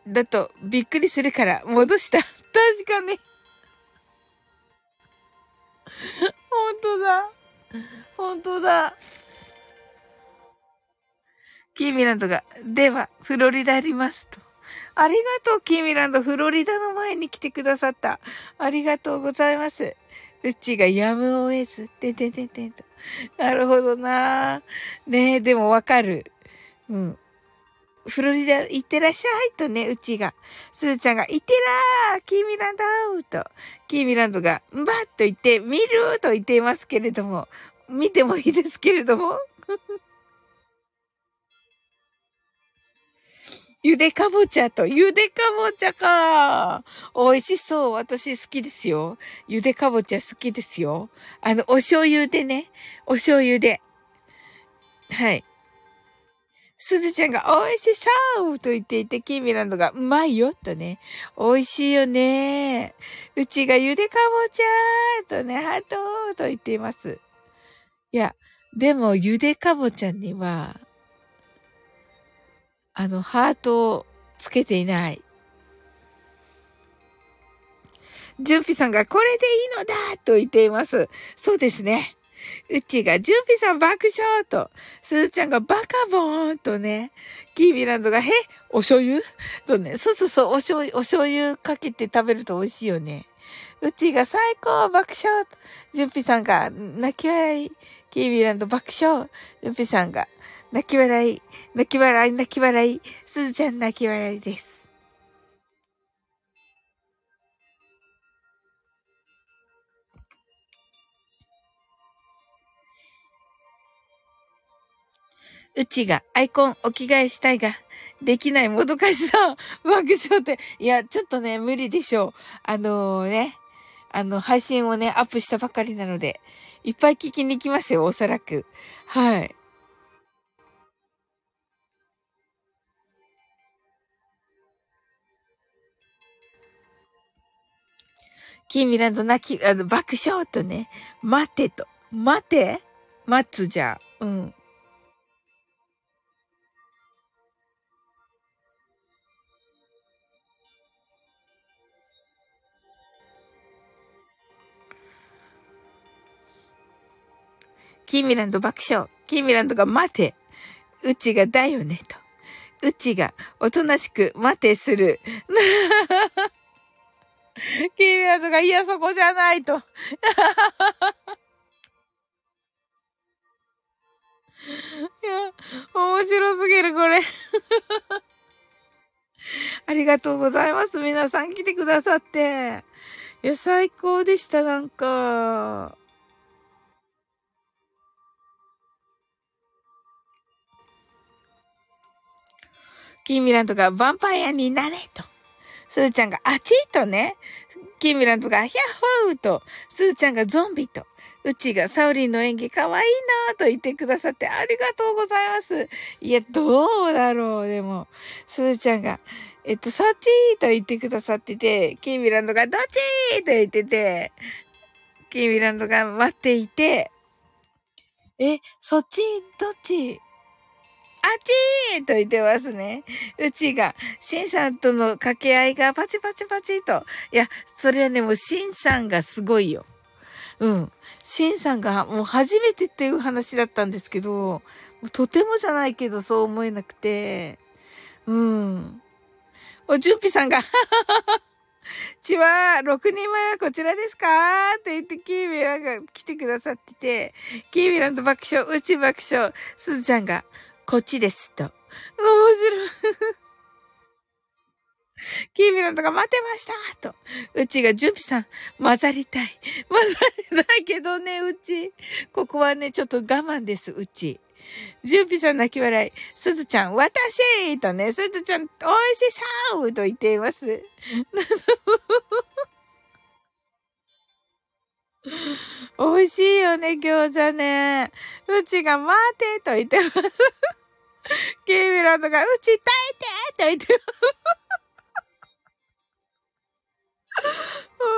Speaker 1: だとびっくりするから戻した。[LAUGHS] 確かに。[LAUGHS] 本当だ。本当だ。キーミランドが、では、フロリダありますと。ありがとう、キーミランド。フロリダの前に来てくださった。ありがとうございます。うちがやむを得ず、ててててと。なるほどなねえ、でもわかる。うん。フロリダ行ってらっしゃいとね、うちが。すずちゃんが、行ってらーキーミランドと、キーミランドが、んばっと言って、見ると言っていますけれども、見てもいいですけれども。ゆでかぼちゃと、ゆでかぼちゃか。美味しそう。私好きですよ。ゆでかぼちゃ好きですよ。あの、お醤油でね。お醤油で。はい。すずちゃんが美味しそうと言っていて、キーミランドがうまいよとね。美味しいよね。うちがゆでかぼちゃとね、ハートと言っています。いや、でもゆでかぼちゃには、あの、ハートをつけていない。ジュンピさんがこれでいいのだと言っています。そうですね。うちが、ジュンピさん爆笑と、すずちゃんがバカボーンとね、キーミランドが、へお醤油？とね、そうそうそう、お醤油、お醤油かけて食べると美味しいよね。うちが最高爆笑と、ジュンピさんが泣き笑い、キーミランド爆笑、ジュンピさんが泣き笑い、泣き笑い、泣き笑い、すずちゃん泣き笑いです。うちがアイコンお着替えしたいが、できないもどかしさ、爆笑って。いや、ちょっとね、無理でしょう。あのー、ね、あの、配信をね、アップしたばかりなので、いっぱい聞きに行きますよ、おそらく。はい。キーミランド泣き、あの、爆笑とね、待てと。待て？待つじゃ。うん。キーミランド爆笑。キーミランドが待て。うちがだよね、と。うちがおとなしく待てする。[LAUGHS] キーミランドが、いや、そこじゃないと。[LAUGHS] いや、面白すぎる、これ。[LAUGHS] ありがとうございます。皆さん来てくださって。いや、最高でした、なんか。キーミランドがヴァンパイアになれと。スーちゃんがあちーとね。キミランドがヒャッホーと。スーちゃんがゾンビと。うちがサウリンの演技可愛いいなぁと言ってくださってありがとうございます。いや、どうだろう。でも、スーちゃんが、えっと、そっちーと言ってくださってて、キーミランドがどっちーと言ってて、キーミランドが待っていて、え、そっちどっち？あちーと言ってますね。うちが、しんさんとの掛け合いがパチパチパチと。いや、それはね、もうしんさんがすごいよ。うん。しんさんがもう初めてっていう話だったんですけど、とてもじゃないけどそう思えなくて、うん。お、じゅんぴさんが、[LAUGHS] ちは、6人前はこちらですかって言って、キーミラが来てくださってて、キーミランと爆笑、うち爆笑、すずちゃんが、こっちですと。面白い。キーミランとか待ってましたと。うちが準備さん、混ざりたい。混ざりたいけどね、うち。ここはね、ちょっと我慢です、うち。準備さん泣き笑い。すずちゃん、私とね、すずちゃん、美味しそうと言っています。[LAUGHS] 美味しいよね、餃子ね。うちが待てと言ってます。[LAUGHS] ケイミランドが、うち耐えてと言って。ます。本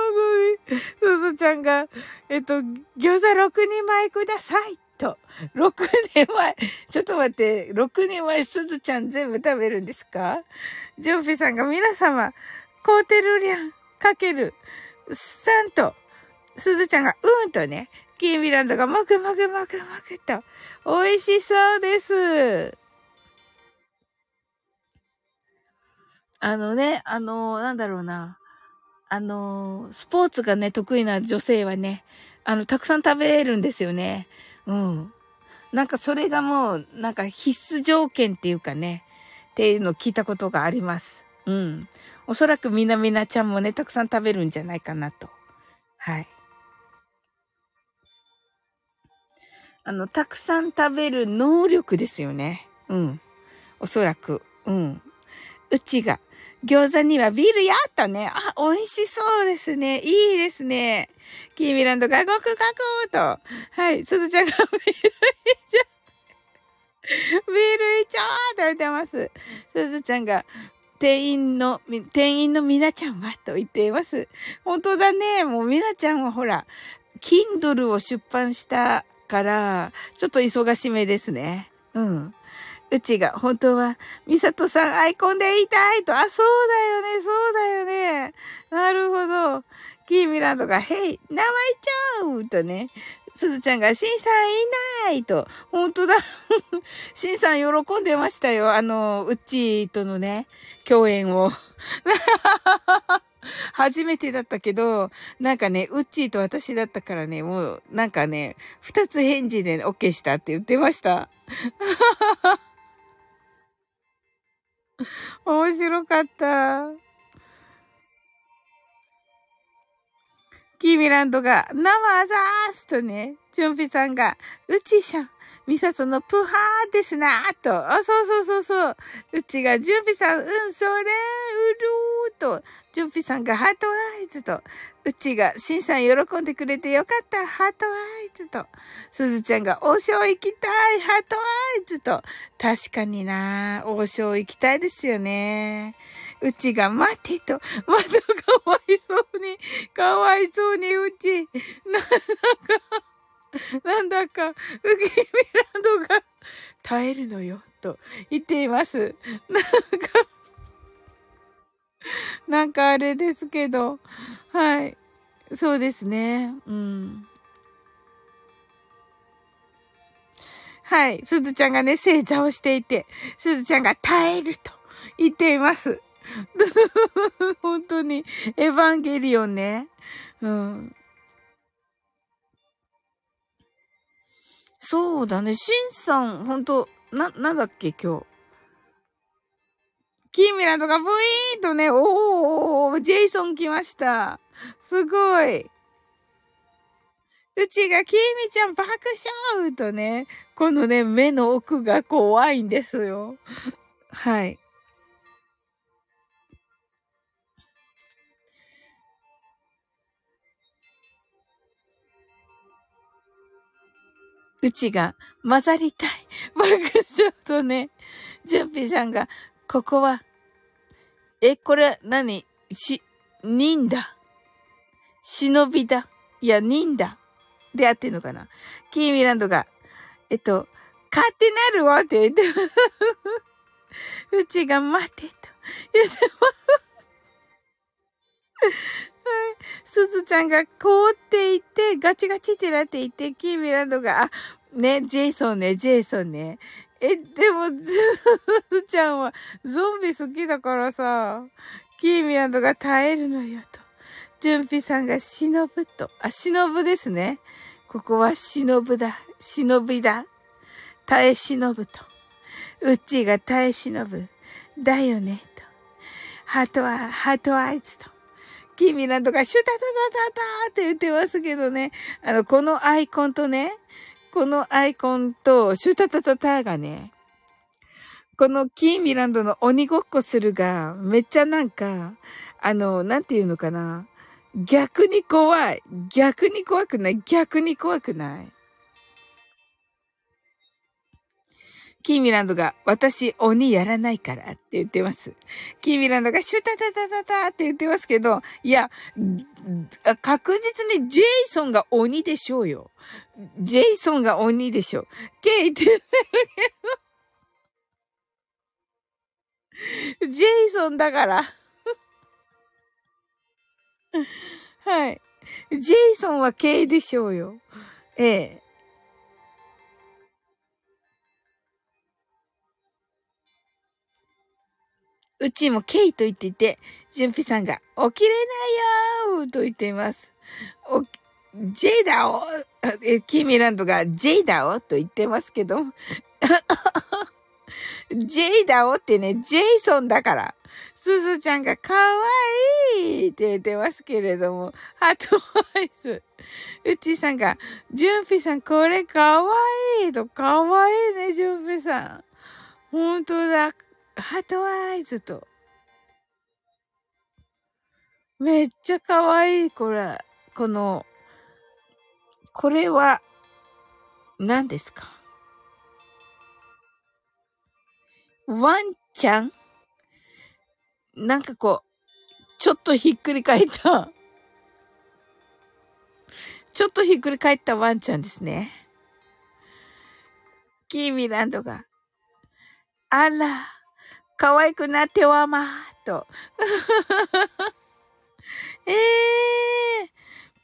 Speaker 1: 当に、すずちゃんが、えっと、餃子6人前くださいと、6年前、ちょっと待って、6年前すずちゃん全部食べるんですか？ジョンピさんが皆様、コーテルリャンかける。3と、すずちゃんがうんとね、キーミランドがもぐもぐもぐもぐと、美味しそうです。あのね、あの、なんだろうな。あの、スポーツがね、得意な女性はね、あの、たくさん食べるんですよね。うん。なんかそれがもう、なんか必須条件っていうかね、っていうのを聞いたことがあります。うん。おそらくみなみなちゃんもね、たくさん食べるんじゃないかなと。はい。あの、たくさん食べる能力ですよね。うん。おそらく。うん。うちが、餃子にはビールやったね。あ、美味しそうですね。いいですね。キーミランドがごくガクと。はい、すずちゃんがビールいちゃう。ビールいちゃーと言ってます。すずちゃんが、店員の、店員のみなちゃんはと言っています。本当だね。もうみなちゃんはほら、Kindle を出版したから、ちょっと忙しめですね。うん。うちが本当は、ミサトさんアイコンでいたいと。あ、そうだよね、そうだよね。なるほど。キーミランドが、ヘイ、名前ちゃうとね。すずちゃんが、シンさんいないと。本当だ。[LAUGHS] シンさん喜んでましたよ。あの、うっちーとのね、共演を。[LAUGHS] 初めてだったけど、なんかね、ウッチーと私だったからね、もう、なんかね、二つ返事で OK したって言ってました。[LAUGHS] 面白かった。キーミランドが、生あざーすとね、チュンピさんが、うちしゃん、ミサトのプハーですなーと。あ、そうそうそうそう。うちが、ジュンピさん、うん、それ、うるーと。ジュンピさんがハートアイズと。うちが、シンさん喜んでくれてよかった、ハートアイズと。すずちゃんが、王将行きたい、ハートアイズと。確かにな王将行きたいですよね。うちが、待てと。まだかわいそうに、かわいそうに、うち。なんだか、なんだか、ウキミランドが耐えるのよ、と言っています。なんか、なんかあれですけど、はい。そうですね。うん。はい。すずちゃんがね、正座をしていて、すずちゃんが耐えると言っています。[LAUGHS] 本当に、エヴァンゲリオンね。うん。そうだね。シンさん、本当な、なんだっけ、今日。キーミランドがブイーンとね、おー、ジェイソン来ました。すごい。うちがキーミちゃん爆笑とね、このね、目の奥が怖いんですよ。はい。うちが混ざりたい。[LAUGHS] 爆笑とね、ジュンピさんがここは、え、これ、何？し、忍だ。忍びだ？いや、忍だ。であってんのかな？キーミランドが、えっと、勝手なるわって言って、[LAUGHS] うちが待てと言ってます。すずちゃんが凍っていて、ガチガチってなっていて、キーミランドが、あ、ね、ジェイソンね、ジェイソンね。え、でも、すずちゃんはゾンビ好きだからさ、キーミランドが耐えるのよと。ジュンピさんが忍ぶと。あ、忍ですね。ここは忍だ。忍びだ。耐え忍ぶと。うっちーが耐え忍ぶ。だよね、と。ハートは、ハートアイズと。キーミランドがシュタタタタタって言ってますけどね。あの、このアイコンとね、このアイコンとシュタタタタがね、このキーミランドの鬼ごっこするが、めっちゃなんか、あの、なんていうのかな。逆に怖い。逆に怖くない。逆に怖くない。キーミランドが、私、鬼やらないからって言ってます。キーミランドが、シュタタタタタって言ってますけど、いや、確実にジェイソンが鬼でしょうよ。ジェイソンが鬼でしょう。ケイって言ってるけど、ジェイソンだからはい。ジェイソンは K でしょうよ。ええ。うちもケイと言っていて、ジュンピさんが、起きれないよーと言っています。お、ジェイだおえ、キーミランドがジェイだおと言ってますけど、[LAUGHS] ジェイだおってね、ジェイソンだから。すずちゃんがかわいいって言ってますけれども、ハートアイス。うちさんが、ジュンピさんこれかわいいと、かわいいね、ジュンピさん。ほんとだ。ハートアイズと。めっちゃかわいい、これ。この、これは、何ですか？ワンちゃん？なんかこう、ちょっとひっくり返った、ちょっとひっくり返ったワンちゃんですね。キーミランドが、あら、可愛くなってはまーと。え [LAUGHS] えー、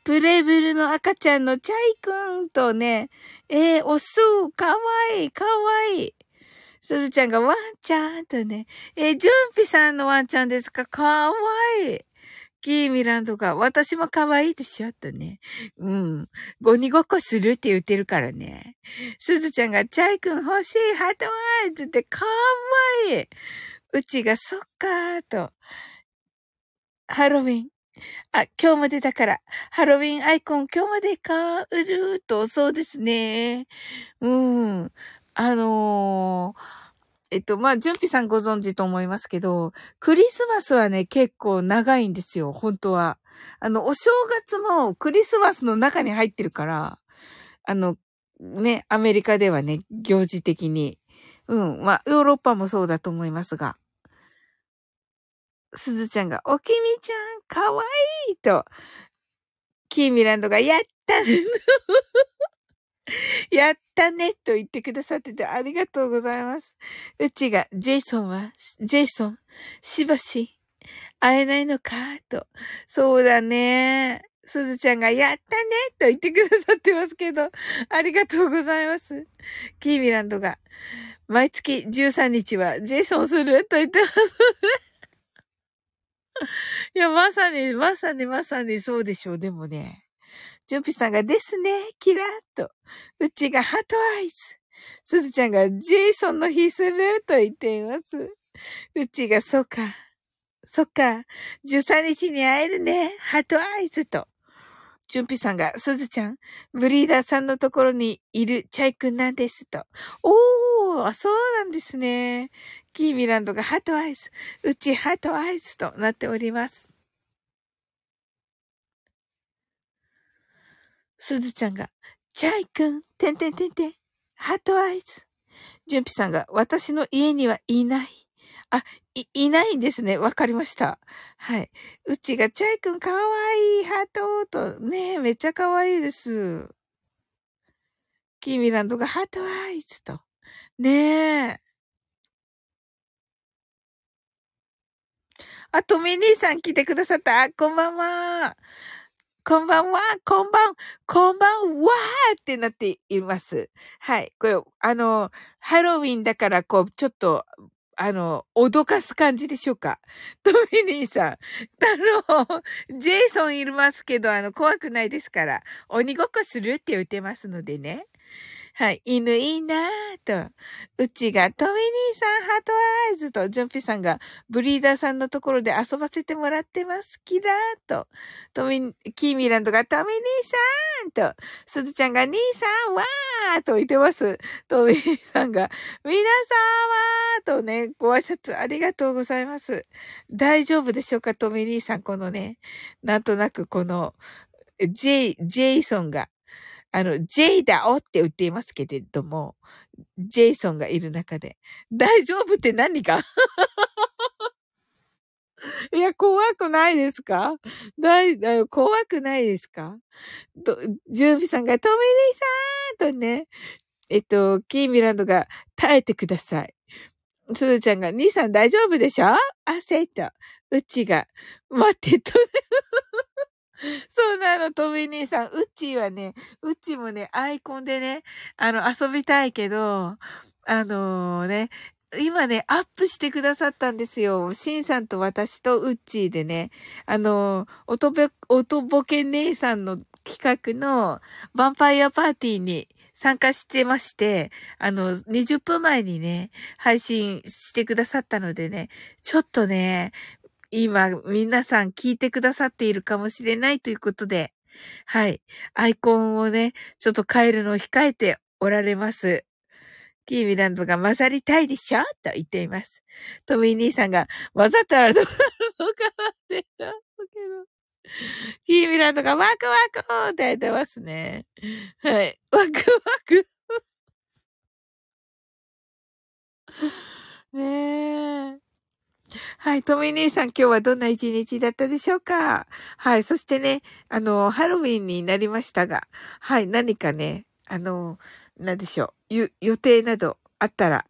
Speaker 1: プレブルの赤ちゃんのチャイくんとね、えー、おす、かわいい、かわいい。すずちゃんがワンちゃんとね、えー、ジュンピさんのワンちゃんですか？かわいい。キーミランドが、私も可愛いでしょとね。うん。ゴニごっこするって言ってるからね。すずちゃんが、チャイくん欲しい、ハートワイズって可愛いうちが、そっかーと。ハロウィン。あ、今日までだから、ハロウィンアイコン今日までか、うるーと、そうですね。うん。あのーえっと、まあ、純ピさんご存知と思いますけど、クリスマスはね、結構長いんですよ、本当は。あの、お正月もクリスマスの中に入ってるから、あの、ね、アメリカではね、行事的に。うん、まあ、ヨーロッパもそうだと思いますが。すずちゃんが、おきみちゃん、かわいいと、キーミランドが、やった [LAUGHS] [LAUGHS] やったねと言ってくださっててありがとうございます。うちが、ジェイソンは、ジェイソン、しばし、会えないのかと。そうだね。すずちゃんが、やったねと言ってくださってますけど、ありがとうございます。キーミランドが、毎月13日はジェイソンすると言ってますいや、まさに、まさに、まさにそうでしょう。でもね。ジュンピさんがですね、キラッと。うちがハートアイズ。すずちゃんがジェイソンの日すると言っています。うちがそうか。そっか。13日に会えるね。ハートアイズと。ジュンピさんが、すずちゃん、ブリーダーさんのところにいるチャイくんなんですと。おー、あ、そうなんですね。キーミランドがハートアイズ。うちハートアイズとなっております。すずちゃんが、チャイくん、てんてんてんてん、ハートアイズ。ジュンピさんが、私の家にはいない。あ、い、いないんですね。わかりました。はい。うちが、チャイくんかわいい、ハートと、ねえめっちゃかわいいです。キーミランドがハートアイズと。ねえ。あ、とみ兄さん来てくださった。こんばんは。こんばんは、こんばん、こんばんはってなっています。はい。これ、あの、ハロウィンだから、こう、ちょっと、あの、脅かす感じでしょうか？[LAUGHS] トミニーさん。あの、ジェイソンいますけど、あの、怖くないですから、鬼ごっこするって言ってますのでね。はい。犬いいなぁと。うちが、トミ兄さん、ハートアイズと、ジョンピさんが、ブリーダーさんのところで遊ばせてもらってます。キラーと。トミ、キーミランドが、トミ兄さんと、すずちゃんが、兄さん、わーと言ってます。トミ兄さんが、皆さんはとね、ご挨拶ありがとうございます。大丈夫でしょうか、トミ兄さん、このね、なんとなくこの、ジェイ、ジェイソンが、あの、ジェイダオって言っていますけれども、ジェイソンがいる中で、大丈夫って何か [LAUGHS] いや、怖くないですか？大、怖くないですか？と、ジュンビさんが、トミリーさんとね、えっと、キーミランドが耐えてください。スーちゃんが、兄さん大丈夫でしょ焦った。うちが、待ってと。[LAUGHS] そうなの、トミー兄さん。うっちーはね、うっちーもね、アイコンでね、あの、遊びたいけど、あのー、ね、今ね、アップしてくださったんですよ。シンさんと私とウッチーでね、あの、おとぼ、おとぼけ姉さんの企画のヴァンパイアパーティーに参加してまして、あの、20分前にね、配信してくださったのでね、ちょっとね、今、皆さん聞いてくださっているかもしれないということで、はい。アイコンをね、ちょっと変えるのを控えておられます。キーミランドが混ざりたいでしょ？と言っています。トミー兄さんが混ざったらどうなるのかなって言ったけど。キーミランドがワクワクって言ってますね。はい。ワクワクねえ。はい、トミー兄さん今日はどんな一日だったでしょうか？はい、そしてね、あの、ハロウィンになりましたが、はい、何かね、あの、なんでしょう、予定などあったら、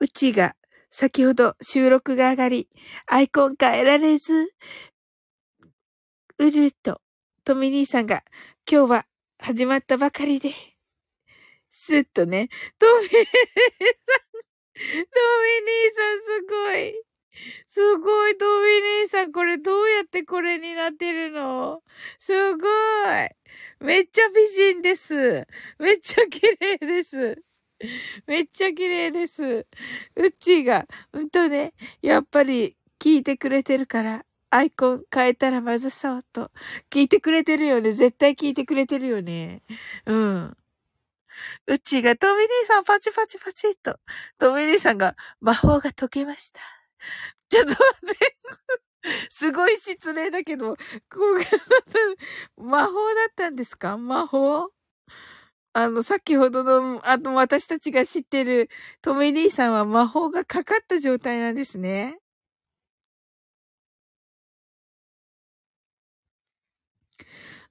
Speaker 1: うちが先ほど収録が上がり、アイコン変えられず、うるっと、トミ兄さんが今日は始まったばかりで、すっとね、トミーさんトミ兄さんすごい。すごい、トミ兄さん、これどうやってこれになってるの？すごい。めっちゃ美人です。めっちゃ綺麗です。めっちゃ綺麗です。うっちーが、うんとね、やっぱり聞いてくれてるから、アイコン変えたらまずそうと。聞いてくれてるよね。絶対聞いてくれてるよね。うん。[LAUGHS] うちがトミニーさんパチパチパチっと。トミニーさんが魔法が解けました。[LAUGHS] ちょっと待って。[LAUGHS] すごい失礼だけど、魔法だったんですか？魔法？あの、先ほどの、あの、私たちが知ってるトミニーさんは魔法がかかった状態なんですね。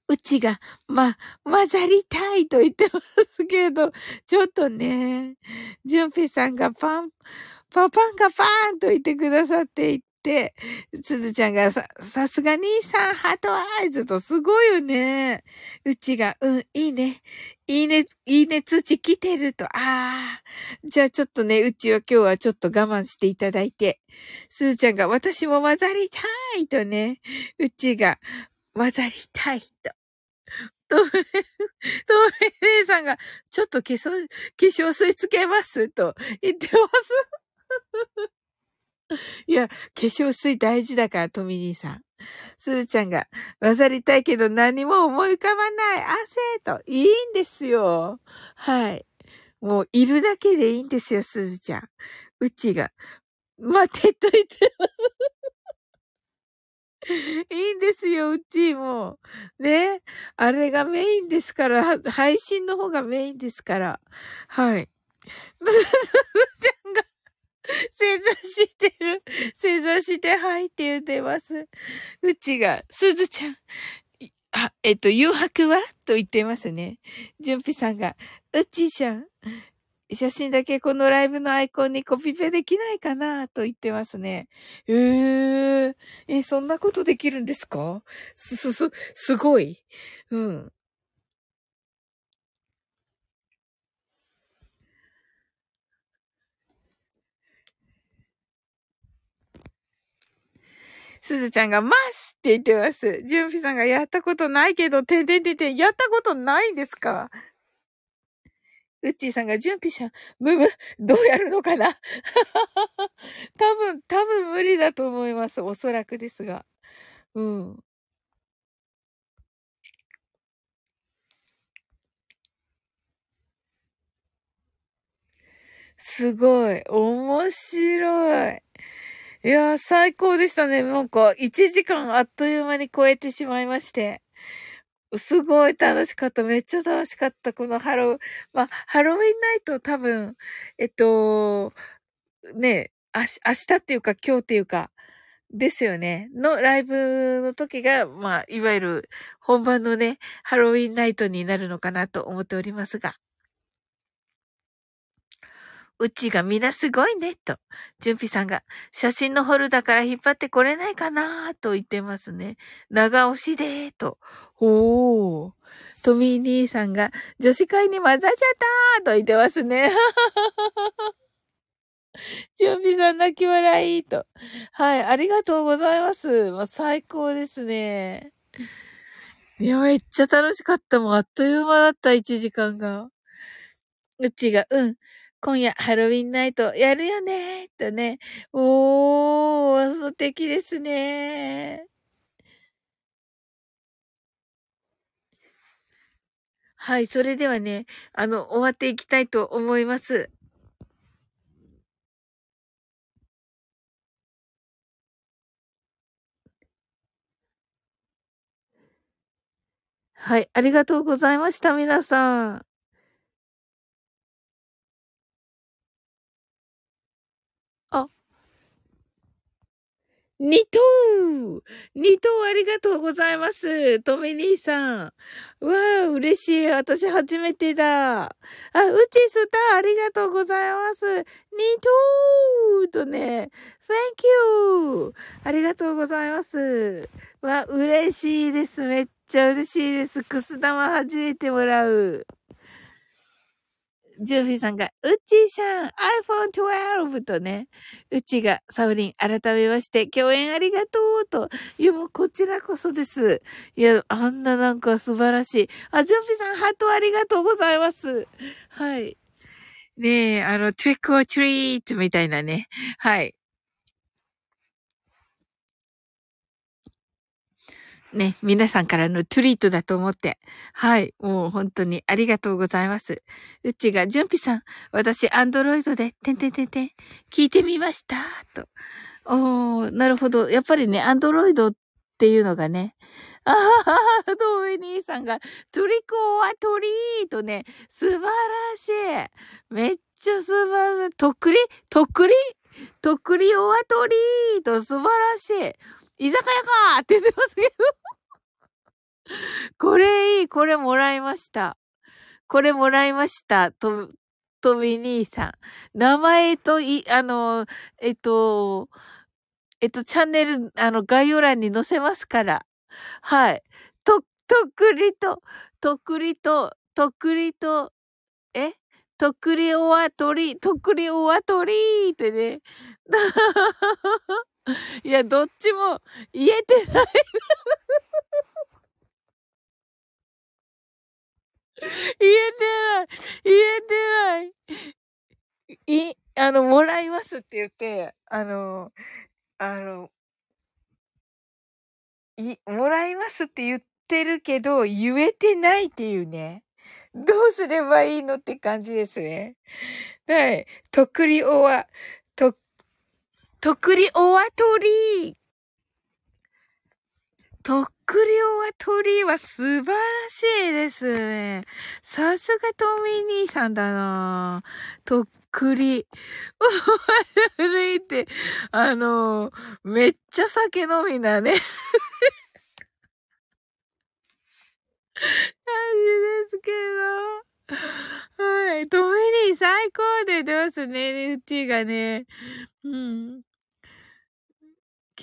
Speaker 1: うちが、ま、混ざりたいと言ってますけど、[LAUGHS] ちょっとね、ジュンピさんがパン、パパンがパーンと言ってくださっていて、すずちゃんがさ、さすが兄さん、ハートアイズとすごいよね。うちが、うん、いいね。いいね、いいね通知来てると。ああ。じゃあちょっとね、うちは今日はちょっと我慢していただいて。すずちゃんが、私も混ざりたいとね。うちが、混ざりたいと。とめ、とめ姉さんが、ちょっと化粧、化粧水つけますと言ってます。[LAUGHS] いや、化粧水大事だから、トミ兄さん。すずちゃんが、混ざりたいけど何も思い浮かばない。汗と。いいんですよ。はい。もう、いるだけでいいんですよ、すずちゃん。うちが、待ってと言ってます。[LAUGHS] いいんですよ、うちも。ね。あれがメインですから、配信の方がメインですから。はい。すずちゃんが正座してる。正座して、はいって言ってます。うちが、すずちゃん、あ、えっと、誘白は？と言ってますね。じゅんぴさんが、うちーさん。写真だけこのライブのアイコンにコピペできないかなと言ってますね。えー、え、そんなことできるんですか？す、す、す、すごい。うん。すずちゃんが、ますって言ってます。じゅんぴさんがやったことないけど、てんてんてんてん、やったことないんですか？うっちーさんが、じゅんぴさん、むむ、どうやるのかな？[LAUGHS] 多分、多分無理だと思います。おそらくですが。うん。すごい。面白い。いやー、最高でしたね。なんか、1時間あっという間に超えてしまいまして。すごい楽しかった。めっちゃ楽しかった。このハロウ、まあ、ハロウィンナイト多分、えっと、ね、あし、明日っていうか今日っていうか、ですよね。のライブの時が、まあ、いわゆる本番のね、ハロウィンナイトになるのかなと思っておりますが。うちがみんなすごいね、と。じゅんぴさんが、写真のホルダーから引っ張ってこれないかな、と言ってますね。長押しで、と。おー。トミー兄さんが、女子会に混ざっちゃったーと言ってますね。じゅんぴさん泣き笑い、と。はい、ありがとうございます。まあ、最高ですね。いや、めっちゃ楽しかったもん。あっという間だった、1時間が。うちが、うん。今夜ハロウィンナイトやるよねとね。おー、素敵ですね。はい、それではね、あの、終わっていきたいと思います。はい、ありがとうございました、皆さん。二等二等ありがとうございます。とめ兄さん。わあ、嬉しい。私初めてだ。あ、うちスターありがとうございます。二等とね、thank you! ありがとうございます。わ、嬉しいです。めっちゃ嬉しいです。くす玉初めてもらう。ジューフィさんが、うちーさん、iPhone 12とね、うちが、サウリン、改めまして、共演ありがとうと。いや、もうこちらこそです。いや、あんななんか素晴らしい。あ、ジューフィさん、ハートありがとうございます。はい。ねえ、あの、トリックオートリートみたいなね。はい。ね、皆さんからのトゥリートだと思って。はい。もう本当にありがとうございます。うちが、ジュンピさん、私、アンドロイドで、てんてんてんてん、聞いてみました。と。おー、なるほど。やっぱりね、アンドロイドっていうのがね、あははは、ドウェニーさんが、トリコはトリーとね、素晴らしい。めっちゃ素晴らしい。とっくりとっくりとっくりおわトリーと素晴らしい。居酒屋かって言ってますけどこれいい、これもらいました。これもらいました。と、とみ兄さん。名前とい、あの、えっと、えっと、チャンネル、あの、概要欄に載せますから。はい。と、とっくりと、とっくりと、とっくりと、え？とっくりおわとり、とっくりおわとりってね。いや、どっちも言えてない言えてない言えてないい、あの、もらいますって言って、あの、あの、い、もらいますって言ってるけど、言えてないっていうね。どうすればいいのって感じですね。はい。とっくりおわ、と、とっくりおわとりとっくりおわとりは素晴らしいですね。さすがトミー兄さんだなとっくり。おわいって、あの、めっちゃ酒飲みだね。感じですけど。はい。トミニー最高で出ますね。うちがね。うん。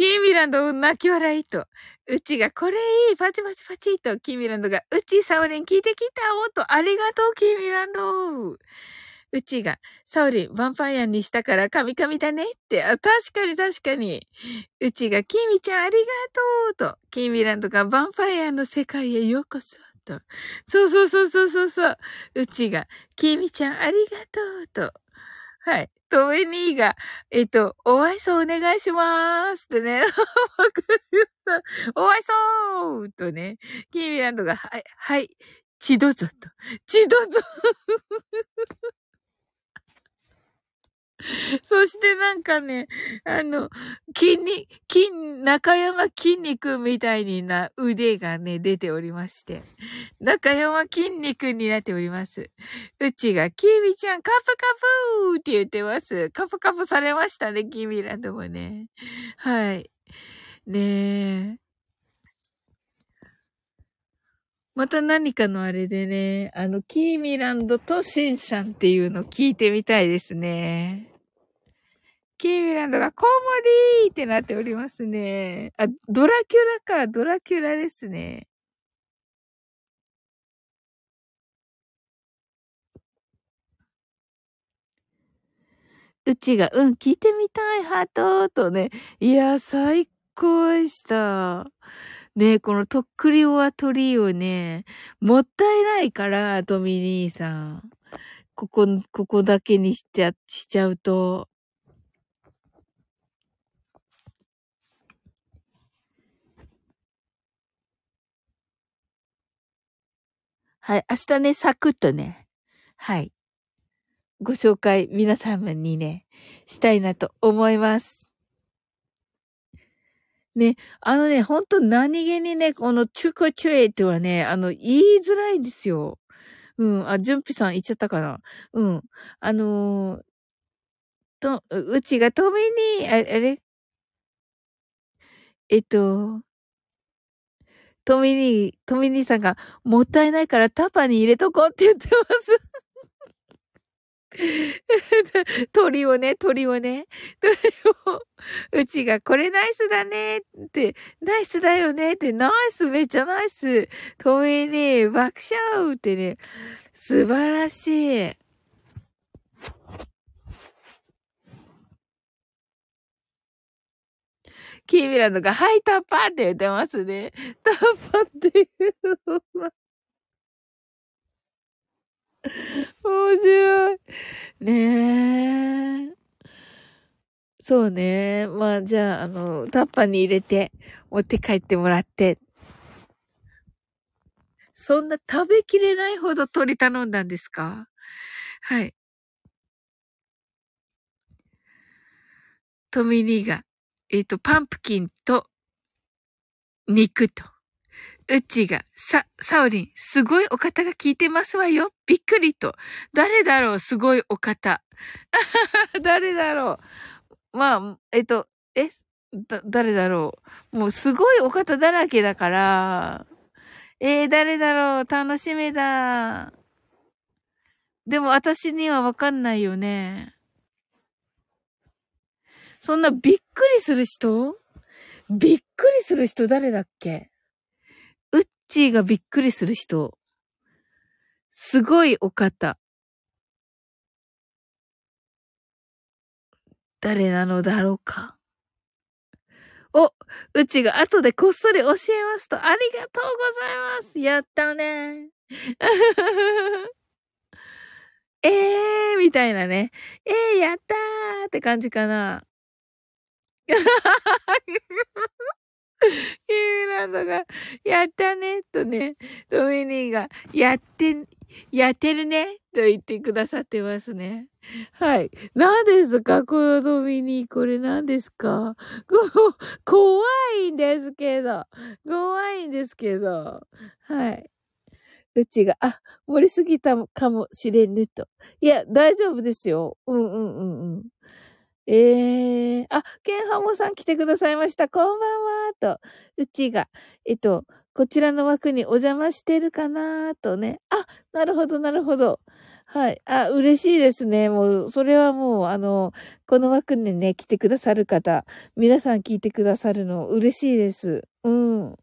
Speaker 1: キーミランド泣き笑いと。うちがこれいいパチパチパチと。キーミランドがうちサオリン聞いてきたおと。ありがとうキーミランド。うちが、サオリン、ヴァンパイアにしたからカミカミだねって。あ、確かに確かに。うちが、キミちゃんありがとうと。キーミランドがヴァンパイアの世界へようこそ。と。そうそうそうそうそうそう。うちが、キミちゃんありがとうと。はい。トメニーが、えっと、お愛想お願いしまーすってね。[LAUGHS] お愛想とね、キーミランドが、はい、はい、ちどぞと。[LAUGHS] ちどぞ [LAUGHS] そしてなんかね、あの、筋に、筋、中山筋肉みたいにな腕がね、出ておりまして。中山筋肉になっております。うちが、キミちゃん、カプカプーって言ってます。カプカプされましたね、キミランドもね。はい。ねえ。また何かのあれでね、あの、キーミランドとシンさんっていうの聞いてみたいですね。キーミランドがコウモリってなっておりますね。あ、ドラキュラか、ドラキュラですね。うちが、うん、聞いてみたい、ハートとね。いや、最高でした。ねこのとっくりオアトリーをね、もったいないから、トミ兄さん。ここ、ここだけにしちゃ、しちゃうと。はい。明日ね、サクッとね、はい。ご紹介、皆様にね、したいなと思います。ね、あのね、ほんと何気にね、このチュコチュエイとはね、あの、言いづらいんですよ。うん、あ、ジュンピさん言っちゃったかな。うん。あのー、と、うちが止めに、ああれ？えっと、トミニー、トミニーさんが、もったいないからタパに入れとこうって言ってます。[LAUGHS] 鳥をね、鳥をね、鳥を、うちがこれナイスだねって、ナイスだよねって、ナイスめっちゃナイス。トミニー、爆笑ってね、素晴らしい。キーミランドが、はい、タッパーって言ってますね。タッパーっていう [LAUGHS] 面白い。ねえ。そうね。まあ、じゃあ、あの、タッパーに入れて、持って帰ってもらって。そんな食べきれないほど鳥頼んだんですか？はい。トミニーが、えっ、ー、と、パンプキンと肉と、うちが、さ、サオリン、すごいお方が聞いてますわよ。びっくりと。誰だろうすごいお方。[LAUGHS] 誰だろうまあ、えっ、と、え、だ、誰だろうもうすごいお方だらけだから、えー、誰だろう楽しみだ。でも私にはわかんないよね。そんなびっくりする人？びっくりする人誰だっけ？チーがびっくりする人。すごいお方。誰なのだろうか。お、うちが後でこっそり教えますと、ありがとうございます。やったね。[LAUGHS] えーみたいなね。えーやったーって感じかな。[LAUGHS] キーランドが、やっね、トミニーが、やって、やってるね、と言ってくださってますね。はい。何ですかこのドミニー、これ何ですか？怖いんですけど。怖いんですけど。はい。うちが、あ、盛りすぎたかもしれぬと。いや、大丈夫ですよ。うんうんうんうん。ええー、あ、ケンハモさん来てくださいました。こんばんは、と。うちが、えっと、こちらの枠にお邪魔してるかなとね。あ、なるほど、なるほど。はい。あ、嬉しいですね。もう、それはもう、あの、この枠にね、来てくださる方、皆さん聞いてくださるの嬉しいです。うん。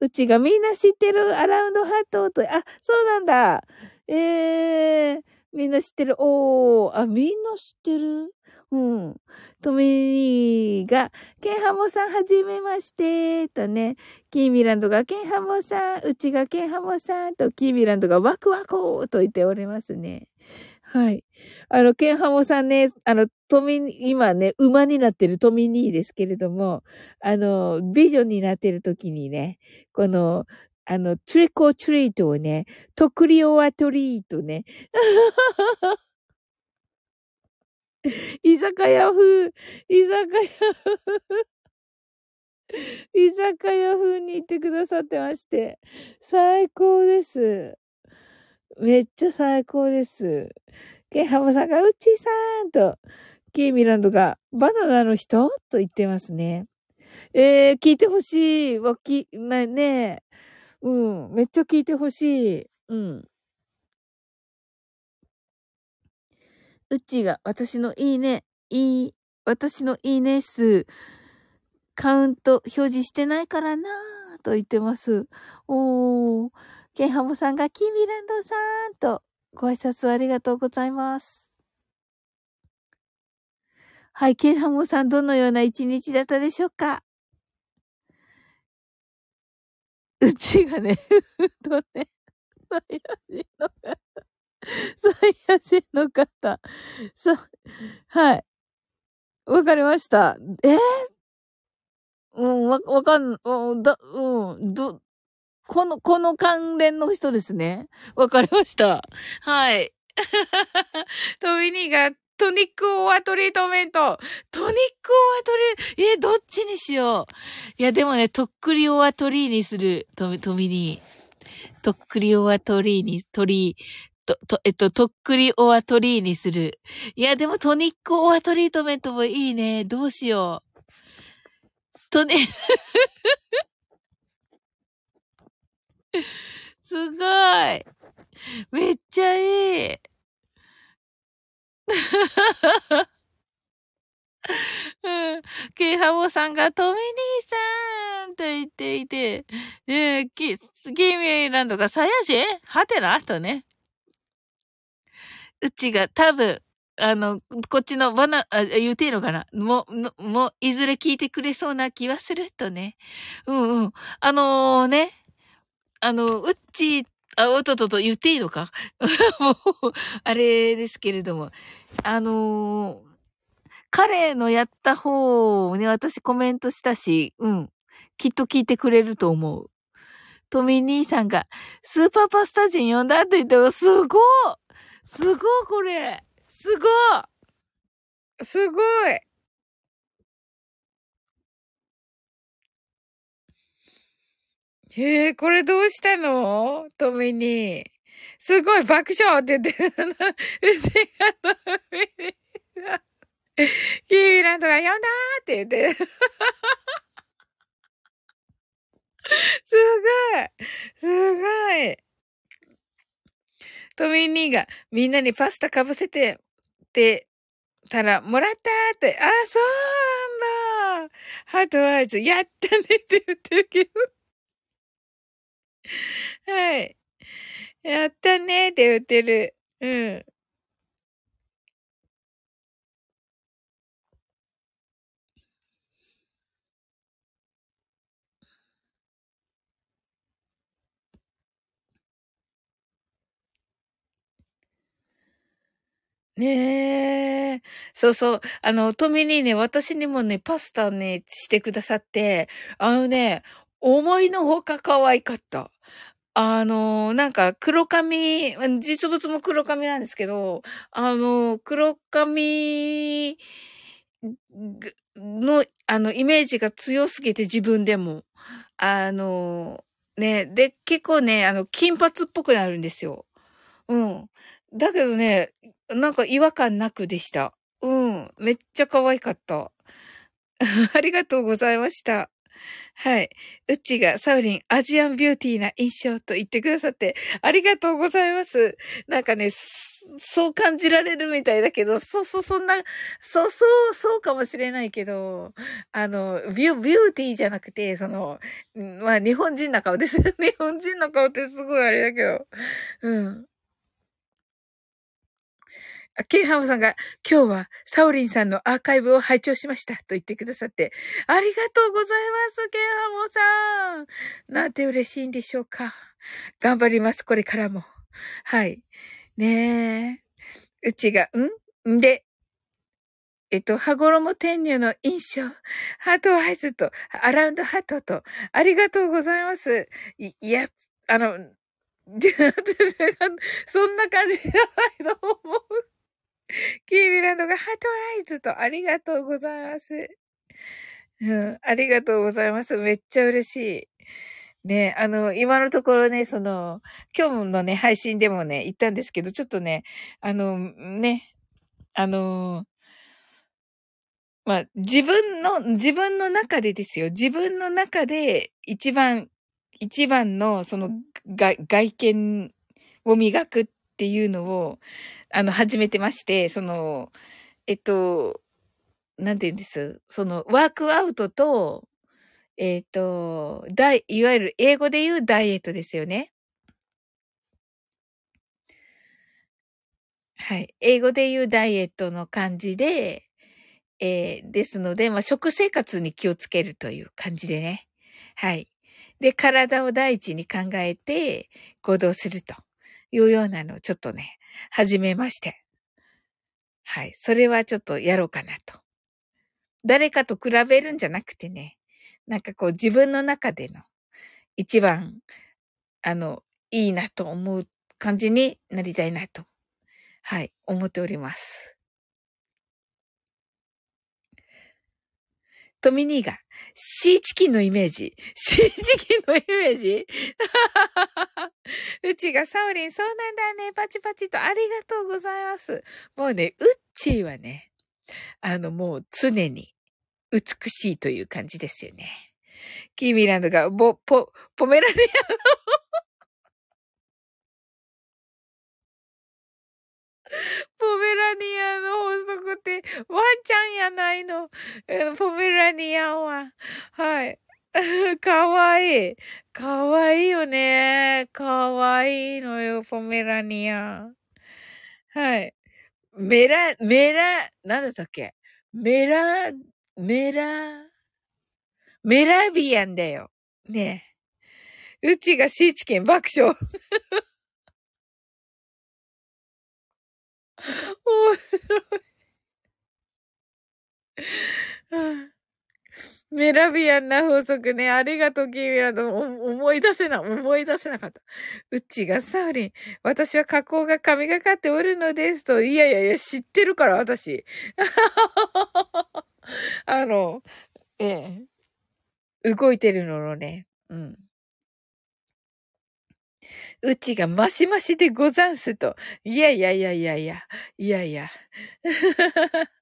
Speaker 1: うちがみんな知ってるアラウンドハートと、あ、そうなんだ。ええー、みんな知ってる。おー、あ、みんな知ってる？うん。とみが、ケンハモさんはじめまして、とね、キーミランドがケンハモさん、うちがケンハモさんと、キーミランドがワクワクと言っておりますね。はい。あの、ケンハモさんね、あの、トミ、今ね、馬になってるトミニーですけれども、あの、ビジョンになってる時にね、この、あの、トリコトリートをね、トクリオアトリートね。[LAUGHS] 居酒屋風、居酒屋風、居酒屋風に行ってくださってまして、最高です。めっちゃ最高です。ケンハムさんが、うちさんと、キーミランドが、バナナの人？と言ってますね。えー、聞いてほしい。わき、まあね、うん、めっちゃ聞いてほしい。うん。うちが私のいいね、いい、私のいいね数、カウント表示してないからなぁ、と言ってます。おー、ケンハモさんがキーミランドさんとご挨拶ありがとうございます。はい、ケンハモさんどのような一日だったでしょうか？うちがね、[LAUGHS] とね、サイヤ人の方、サイヤ人の方、そう、はい。わかりました。え？ー、うん、わ、わかん、うん、だ、うん、ど、この、この関連の人ですね。わかりました。はい。[LAUGHS] トミニーがトニックオアトリートメント。トニックオアトリー、えどっちにしよう。いや、でもね、とっくりオアトリーにする。トミトミニー。とっくりオアトリーに、トリー、と、と、えっと、とっくりオアトリーにする。いや、でもトニックオアトリートメントもいいね。どうしよう。トニ、[LAUGHS] すごい。めっちゃいい。[LAUGHS] うん。ケイハモさんがトミニーさんと言っていて、えー、キ、キミランドがサヤジはてな？とね。うちが多分、あの、こっちのバナ、あ、言うていいのかな？もう、も、いずれ聞いてくれそうな気はするとね。うんうん。あのー、ね、あの、うっちあ、おっととと言っていいのか？[LAUGHS] もう、あれですけれども。あのー、彼のやった方をね、私コメントしたし、うん。きっと聞いてくれると思う。トミー兄さんが、スーパーパスタ人呼んだって言って、すごいすごいこれすごいすごいへえ、これどうしたの？トミに。すごい爆笑って言ってる。うちがトミに。キーミランドが呼んだーって言ってる。[LAUGHS] すごいすごいトミー兄がみんなにパスタかぶせて、ってたら、もらったーって、あ、そうなんだハートワイズ、やったねって言ってるけど。はい。やったねって言ってる。うん。ねえ。そうそう。あの、トミにね、私にもね、パスタね、してくださって、あのね、思いのほか可愛かった。あの、なんか黒髪、実物も黒髪なんですけど、あの、黒髪の、あの、イメージが強すぎて自分でも。あの、ね、で、結構ね、あの、金髪っぽくなるんですよ。うん。だけどね、なんか違和感なくでした。うん。めっちゃ可愛かった。[LAUGHS] ありがとうございました。はい。うちがサウリン、アジアンビューティーな印象と言ってくださって、ありがとうございます。なんかね、そう感じられるみたいだけど、そうそう、そんな、そうそう、そうかもしれないけど、あの、ビュビューティーじゃなくて、その、まあ、日本人な顔です。[LAUGHS] 日本人の顔ってすごいあれだけど、うん。ケンハムさんが、今日はサオリンさんのアーカイブを拝聴しましたと言ってくださって、ありがとうございます、ケンハムさん。なんて嬉しいんでしょうか。頑張ります、これからも。はい。ねえ。うちが、ん？で、えっと、羽衣転入の印象、ハートワイズと、アラウンドハートと、ありがとうございます。い、いや、あの、[LAUGHS] そんな感じじゃないと思う。[LAUGHS] キーミランドがハートアイズとありがとうございます。うん、ありがとうございます。めっちゃ嬉しい。ね、あの、今のところね、その、今日のね、配信でもね、言ったんですけど、ちょっとね、あの、ね、あの、まあ、自分の、自分の中でですよ。自分の中で一番、一番の、その、外見を磨くっっていうのを、あの、始めてまして、その、えっと、なんて言うんです？その、ワークアウトと、えっ、と、ダイ、いわゆる英語で言うダイエットですよね。はい。英語で言うダイエットの感じで、えー、ですので、まあ、食生活に気をつけるという感じでね。はい。で、体を第一に考えて行動するというようなのをちょっとね、始めまして。はい。それはちょっとやろうかなと。誰かと比べるんじゃなくてね、なんかこう自分の中での一番、あの、いいなと思う感じになりたいなと、はい、思っております。トミニーが、シーチキンのイメージ。シーチキンのイメージ？[LAUGHS] うちがサオリン、そうなんだね。パチパチとありがとうございます。もうね、うっちーはね、あのもう常に美しいという感じですよね。キーミランドが、ぼ、ポ、ポメラニアのポメラニアの法則って、ワンちゃんやないの。ポメラニアは。はい。[LAUGHS] かわいい。かわいいよね。かわいいのよ、ポメラニア。はい。メラ、メラ、なんだったっけ？メラ、メラ、メラビアンだよ。ね。うちがシーチキン爆笑。白い。[LAUGHS] メラビアンな法則ね。ありがとう、キーミランド。思い出せな、思い出せなかった。うちがサウリン。私は加工が神がかっておるのですと。いやいやいや、知ってるから、私。[LAUGHS] あの、ええ。動いてるののね。うん。うちがマシマシでござんすと。いやいやいやいやいや。いやいや。[LAUGHS]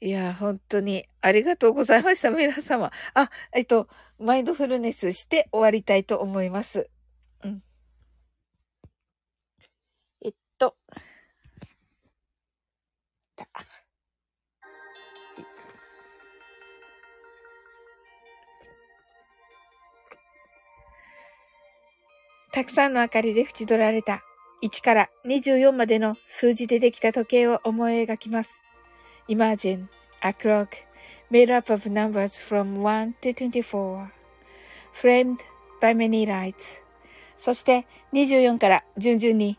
Speaker 1: いや、本当にありがとうございました、皆様。あ、えっと、マインドフルネスして終わりたいと思います。うん。えっと。たくさんの明かりで縁取られた1から24までの数字でできた時計を思い描きます。Imagine a clock made up of numbers from 1 to 24, framed by many lights. そして24から順々に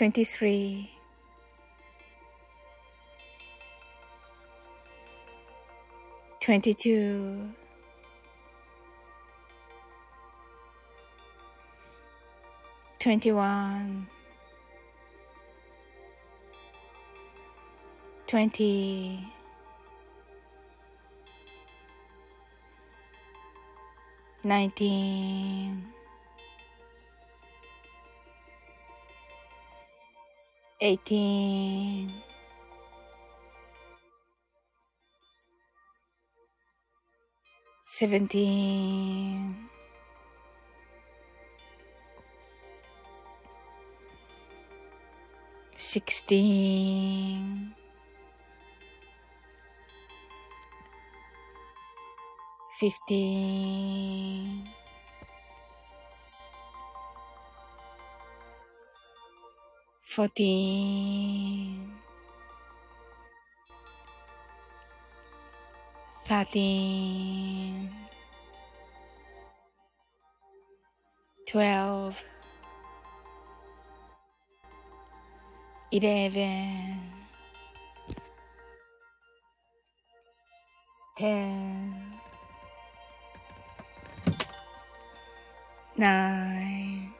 Speaker 1: 23 22 21 20 19 18 17 16 15 fourteen, thirteen, twelve, eleven, ten, nine.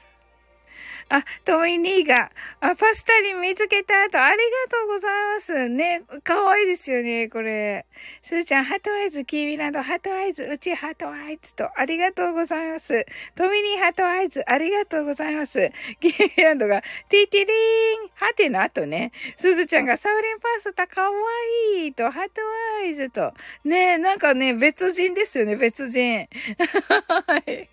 Speaker 1: あ、トミニーが、あ、パスタリン見つけたと、ありがとうございます。ね、かわいいですよね、これ。すーちゃん、ハトアイズ、キーミランド、ハトアイズ、うちハトアイズと、ありがとうございます。トミニーハトアイズ、ありがとうございます。キーミランドが、ティティリーン、ハテの後ね、すずちゃんが、サウリンパスタかわいいと、ハトアイズと、ねなんかね、別人ですよね、別人。はい。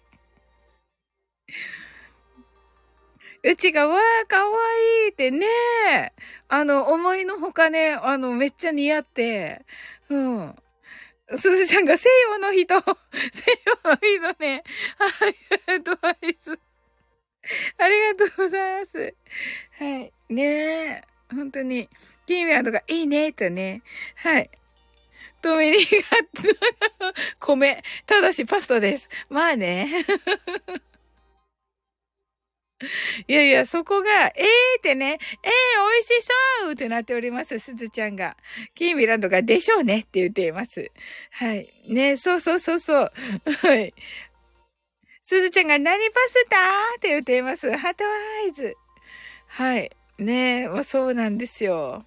Speaker 1: うちが、わー、かわいいってねあの、思いのほかね、あの、めっちゃ似合って、うん。すずちゃんが西洋の人、[LAUGHS] 西洋の人ね、はい、アドバイス。ありがとうございます。はい。ねえ、本当に、キーミランドがいいね、とね。はい。トミリが、[LAUGHS] 米、ただしパスタです。まあね。いやいや、そこが、えーってね、えー、美味しそうってなっております、すずちゃんが。キーミランドが、でしょうねって言っています。はい。ね、そうそうそうそう。はい。すずちゃんが、何パスタって言っています。ハートアイズ。はい。ねもうそうなんですよ。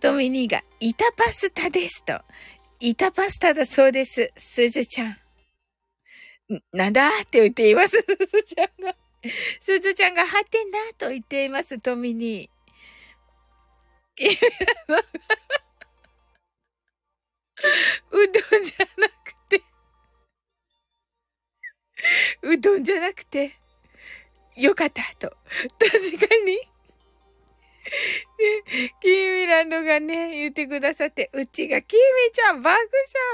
Speaker 1: トミニーが、板パスタですと。板パスタだそうです、すずちゃん。なんだって言っています。すずちゃんが。すずちゃんが、はてなと言っています、トミに。うどんじゃなくて、うどんじゃなくて、よかったと。確かに。で、キーミランドがね、言ってくださって、うちが、キーミちゃん爆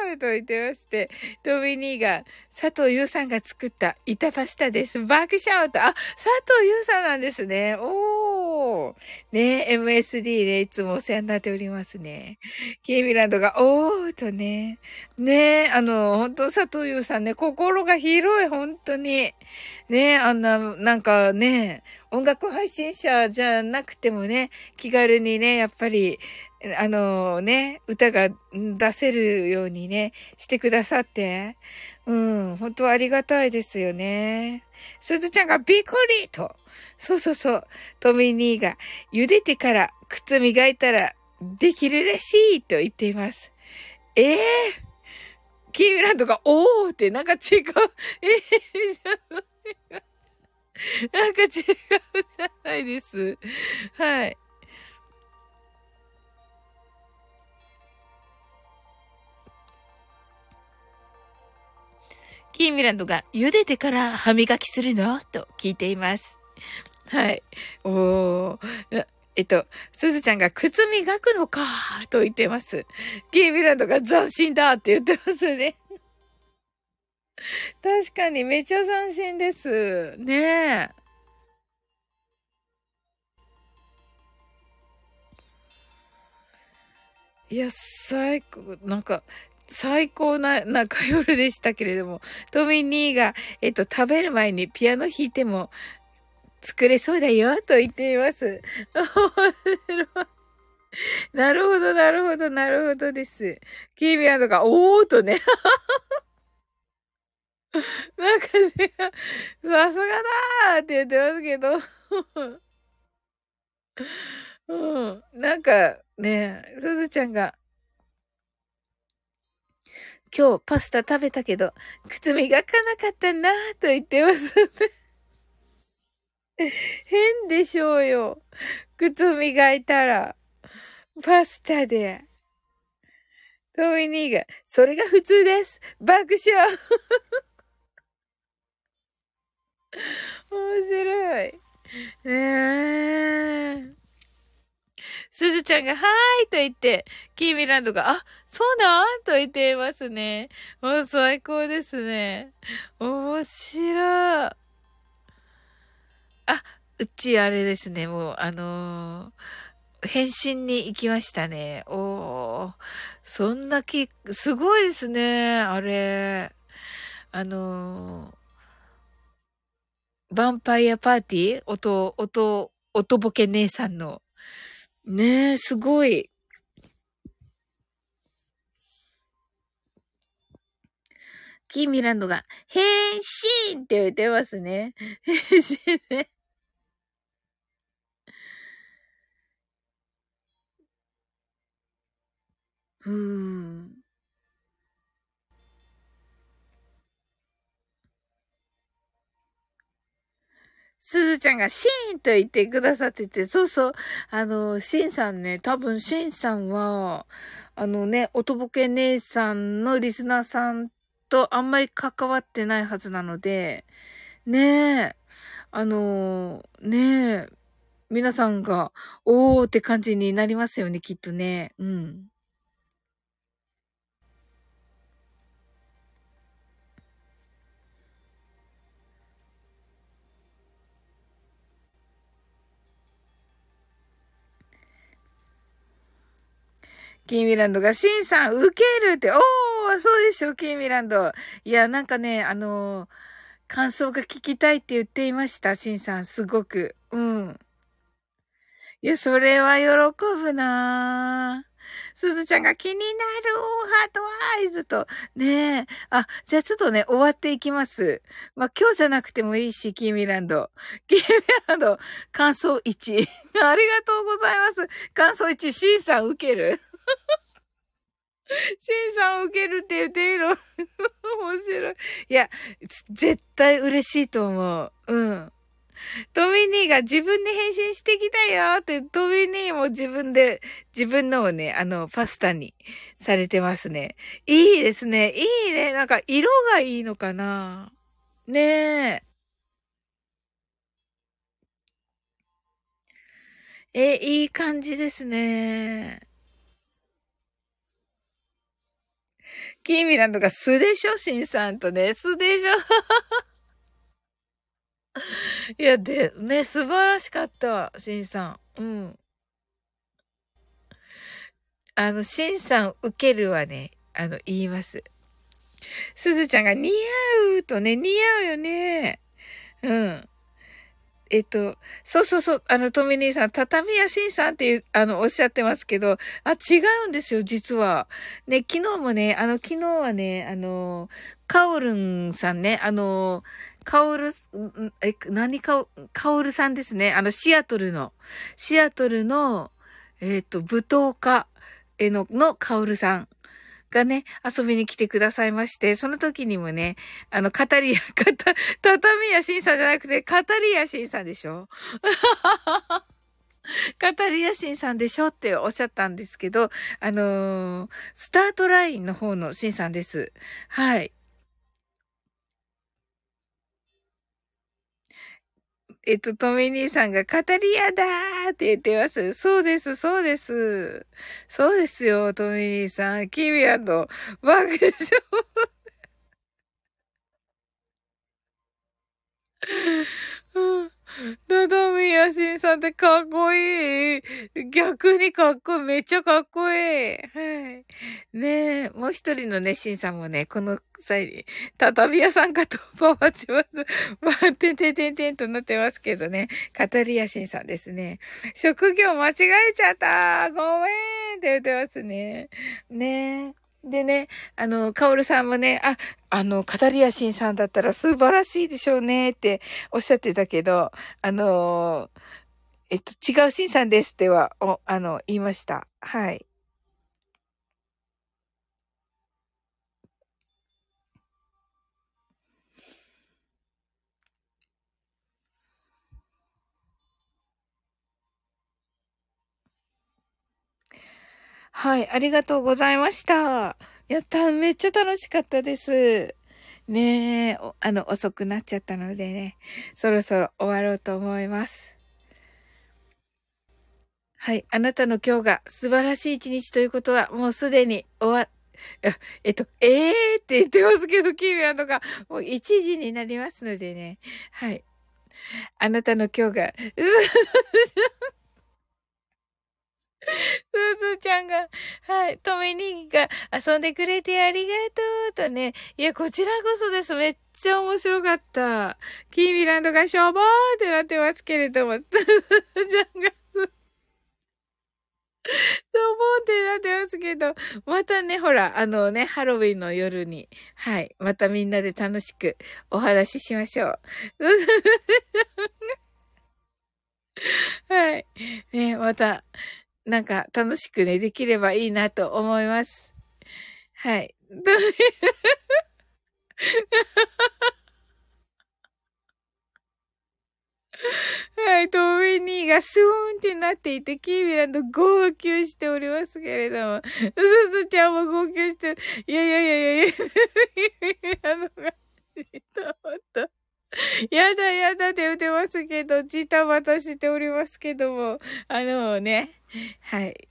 Speaker 1: 笑と言ってまして、トミニーが、佐藤優さんが作った板パスタです。爆笑と、あ、佐藤優さんなんですね。おー。ね、MSD でいつもお世話になっておりますね。キーミランドが、おーとね。ね、あの、本当佐藤優さんね、心が広い、本当に。ね、あんな、なんかね、音楽配信者じゃなくてもね、気軽にね、やっぱり、あのね、歌が出せるようにね、してくださって、うん、本当ありがたいですよね。すずちゃんがびっくりと。そうそうそう。トミーニーが、茹でてから靴磨いたらできるらしいと言っています。ええー、キーミランドが、おーってなんか違う。えー、なんか違うじゃないです。はい。キーミランドが茹でてから歯磨きするの？と聞いています。はい。おー。えっと、すずちゃんが靴磨くのかと言ってます。キーミランドが斬新だって言ってますね。[LAUGHS] 確かにめっちゃ斬新です。ねえ。いや、最高、なんか、最高な中夜でしたけれども、トミーニーが、えっと、食べる前にピアノ弾いても作れそうだよ、と言っています。[LAUGHS] なるほど、なるほど、なるほどです。キービアンドが、おーとね。[LAUGHS] なんかさすがだーって言ってますけど。[LAUGHS] うん。なんかね、すずちゃんが、今日パスタ食べたけど、靴磨かなかったなぁと言ってます。[LAUGHS] 変でしょうよ。靴磨いたら、パスタで。トミニーが、それが普通です。爆笑。[LAUGHS] 面白い。ねえ。すずちゃんが、はーいと言って、キーミランドが、あ、そうなん？と言っていますね。もう最高ですね。面白い。あ、うちあれですね、もう、あのー、返信に行きましたね。おー、そんなき、すごいですね、あれ。あのー、ヴァンパイアパーティー？音、音、音ボケ姉さんの。ねえ、すごい。キーミランドが、変身って言ってますね。変身ね。うーん。すずちゃんがシーンと言ってくださってて、そうそう、あの、シンさんね、多分シンさんは、あのね、おとぼけ姉さんのリスナーさんとあんまり関わってないはずなので、ねえ、あの、ねえ、皆さんが、おーって感じになりますよね、きっとね。うん。キーミランドが、シンさん、ウケるって、おー、そうでしょ、キーミランド。いや、なんかね、あのー、感想が聞きたいって言っていました、シンさん、すごく。うん。いや、それは喜ぶなぁ。すずちゃんが気になるハートアイズと。ねえ。あ、じゃあちょっとね、終わっていきます。まあ、今日じゃなくてもいいし、キーミランド。キーミランド、感想1。[LAUGHS] ありがとうございます。感想1、シンさん受ける？シンさん受けるって言っていいの [LAUGHS] 面白い。いや、絶対嬉しいと思う。うん。トミニーが自分で返信してきたよって、トミニーも自分で、自分のをね、あの、パスタにされてますね。いいですね。いいね。なんか、色がいいのかなねえ。え、いい感じですね。キーミランドが素でしょシンさんとね、素でしょ [LAUGHS] いや、で、ね、素晴らしかった、シンさん。うん。あの、シンさん受けるはね、あの、言います。すずちゃんが似合うとね、似合うよね。うん。えっと、そうそうそう、あの、トミ兄さん、畳屋新さんっていう、あの、おっしゃってますけど、あ、違うんですよ、実は。ね、昨日もね、あの、昨日はね、あの、カオルンさんね、あの、カオル、え、何カオ、カオルさんですね。あの、シアトルの、シアトルの、えっ、と、舞踏家への、のカオルさん。がね、遊びに来てくださいまして、その時にもね、あの、語りや、[LAUGHS] かた、畳屋審査じゃなくて、語り屋審査でしょ？[LAUGHS] 語り屋審さんでしょっておっしゃったんですけど、あのー、スタートラインの方の新さんです。はい。えっと、トミ兄さんが、語り屋だーって言ってます。そうです、そうです。そうですよ、トミ兄さん。キビアの爆笑。うんダダミヤシンさんってかっこいい。逆にかっこいい。めっちゃかっこいい。はい。ねえ、もう一人のね、シンさんもね、この際に、畳屋さんかとパワチます。まあ、てんてんてんてんとなってますけどね。カタリアシンさんですね。職業間違えちゃったごめんって言ってますね。ねえ。でね、あの、カオルさんもね、あ、あの、カタリアシンさんだったら素晴らしいでしょうねっておっしゃってたけど、あの、えっと、違うシンさんですっては、お、あの、言いました。はい。はい、ありがとうございました。やった、めっちゃ楽しかったです。ねえ、あの、遅くなっちゃったのでね、そろそろ終わろうと思います。はい、あなたの今日が素晴らしい一日ということは、もうすでに終わ、えっと、ええー、って言ってますけど、キーミアンとか、もう1時になりますのでね。はい。あなたの今日が、[LAUGHS] [LAUGHS] すずちゃんが、はい、トミニーが遊んでくれてありがとうとね。いや、こちらこそです。めっちゃ面白かった。キーミランドがしょぼーってなってますけれども、すずちゃんが、ドボンってなってますけど、またね、ほら、あのね、ハロウィンの夜に、はい、またみんなで楽しくお話ししましょう。[LAUGHS] はい。ね、また、なんか楽しくね、できればいいなと思います。はい。[LAUGHS] はい、トミニーがスーンってなっていて、キービランド号泣しておりますけれども、すずちゃんも号泣してる。いやいやいやいやいや、キービランドが、ちょっと。やだやだって言ってますけど、ジタバタしておりますけども、あのね、はい。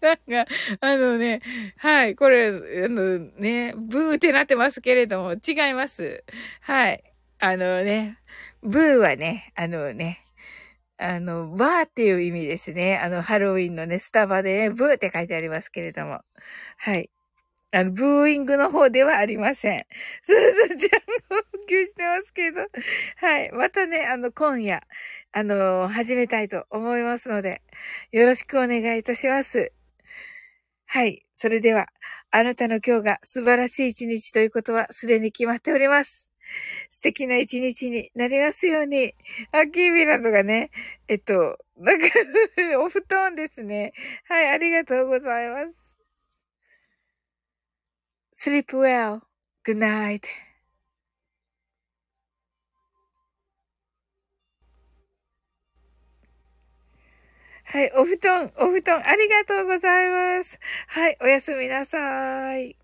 Speaker 1: さんが、あのね、はい、これ、あのね、ブーってなってますけれども、違います。はい。あのね、ブーはね、あのね、あの、バーっていう意味ですね。あの、ハロウィンのね、スタバでね、ブーって書いてありますけれども。はい。あの、ブーイングの方ではありません。すずちゃん号泣してますけど。はい。またね、あの、今夜、あの、始めたいと思いますので、よろしくお願いいたします。はい。それでは、あなたの今日が素晴らしい一日ということはすでに決まっております。素敵な一日になりますように。アキービランドがね、えっと、なんかお布団ですね。はい、ありがとうございます。Sleep well. Good night. はい、お布団、お布団、ありがとうございます。はい、おやすみなさい。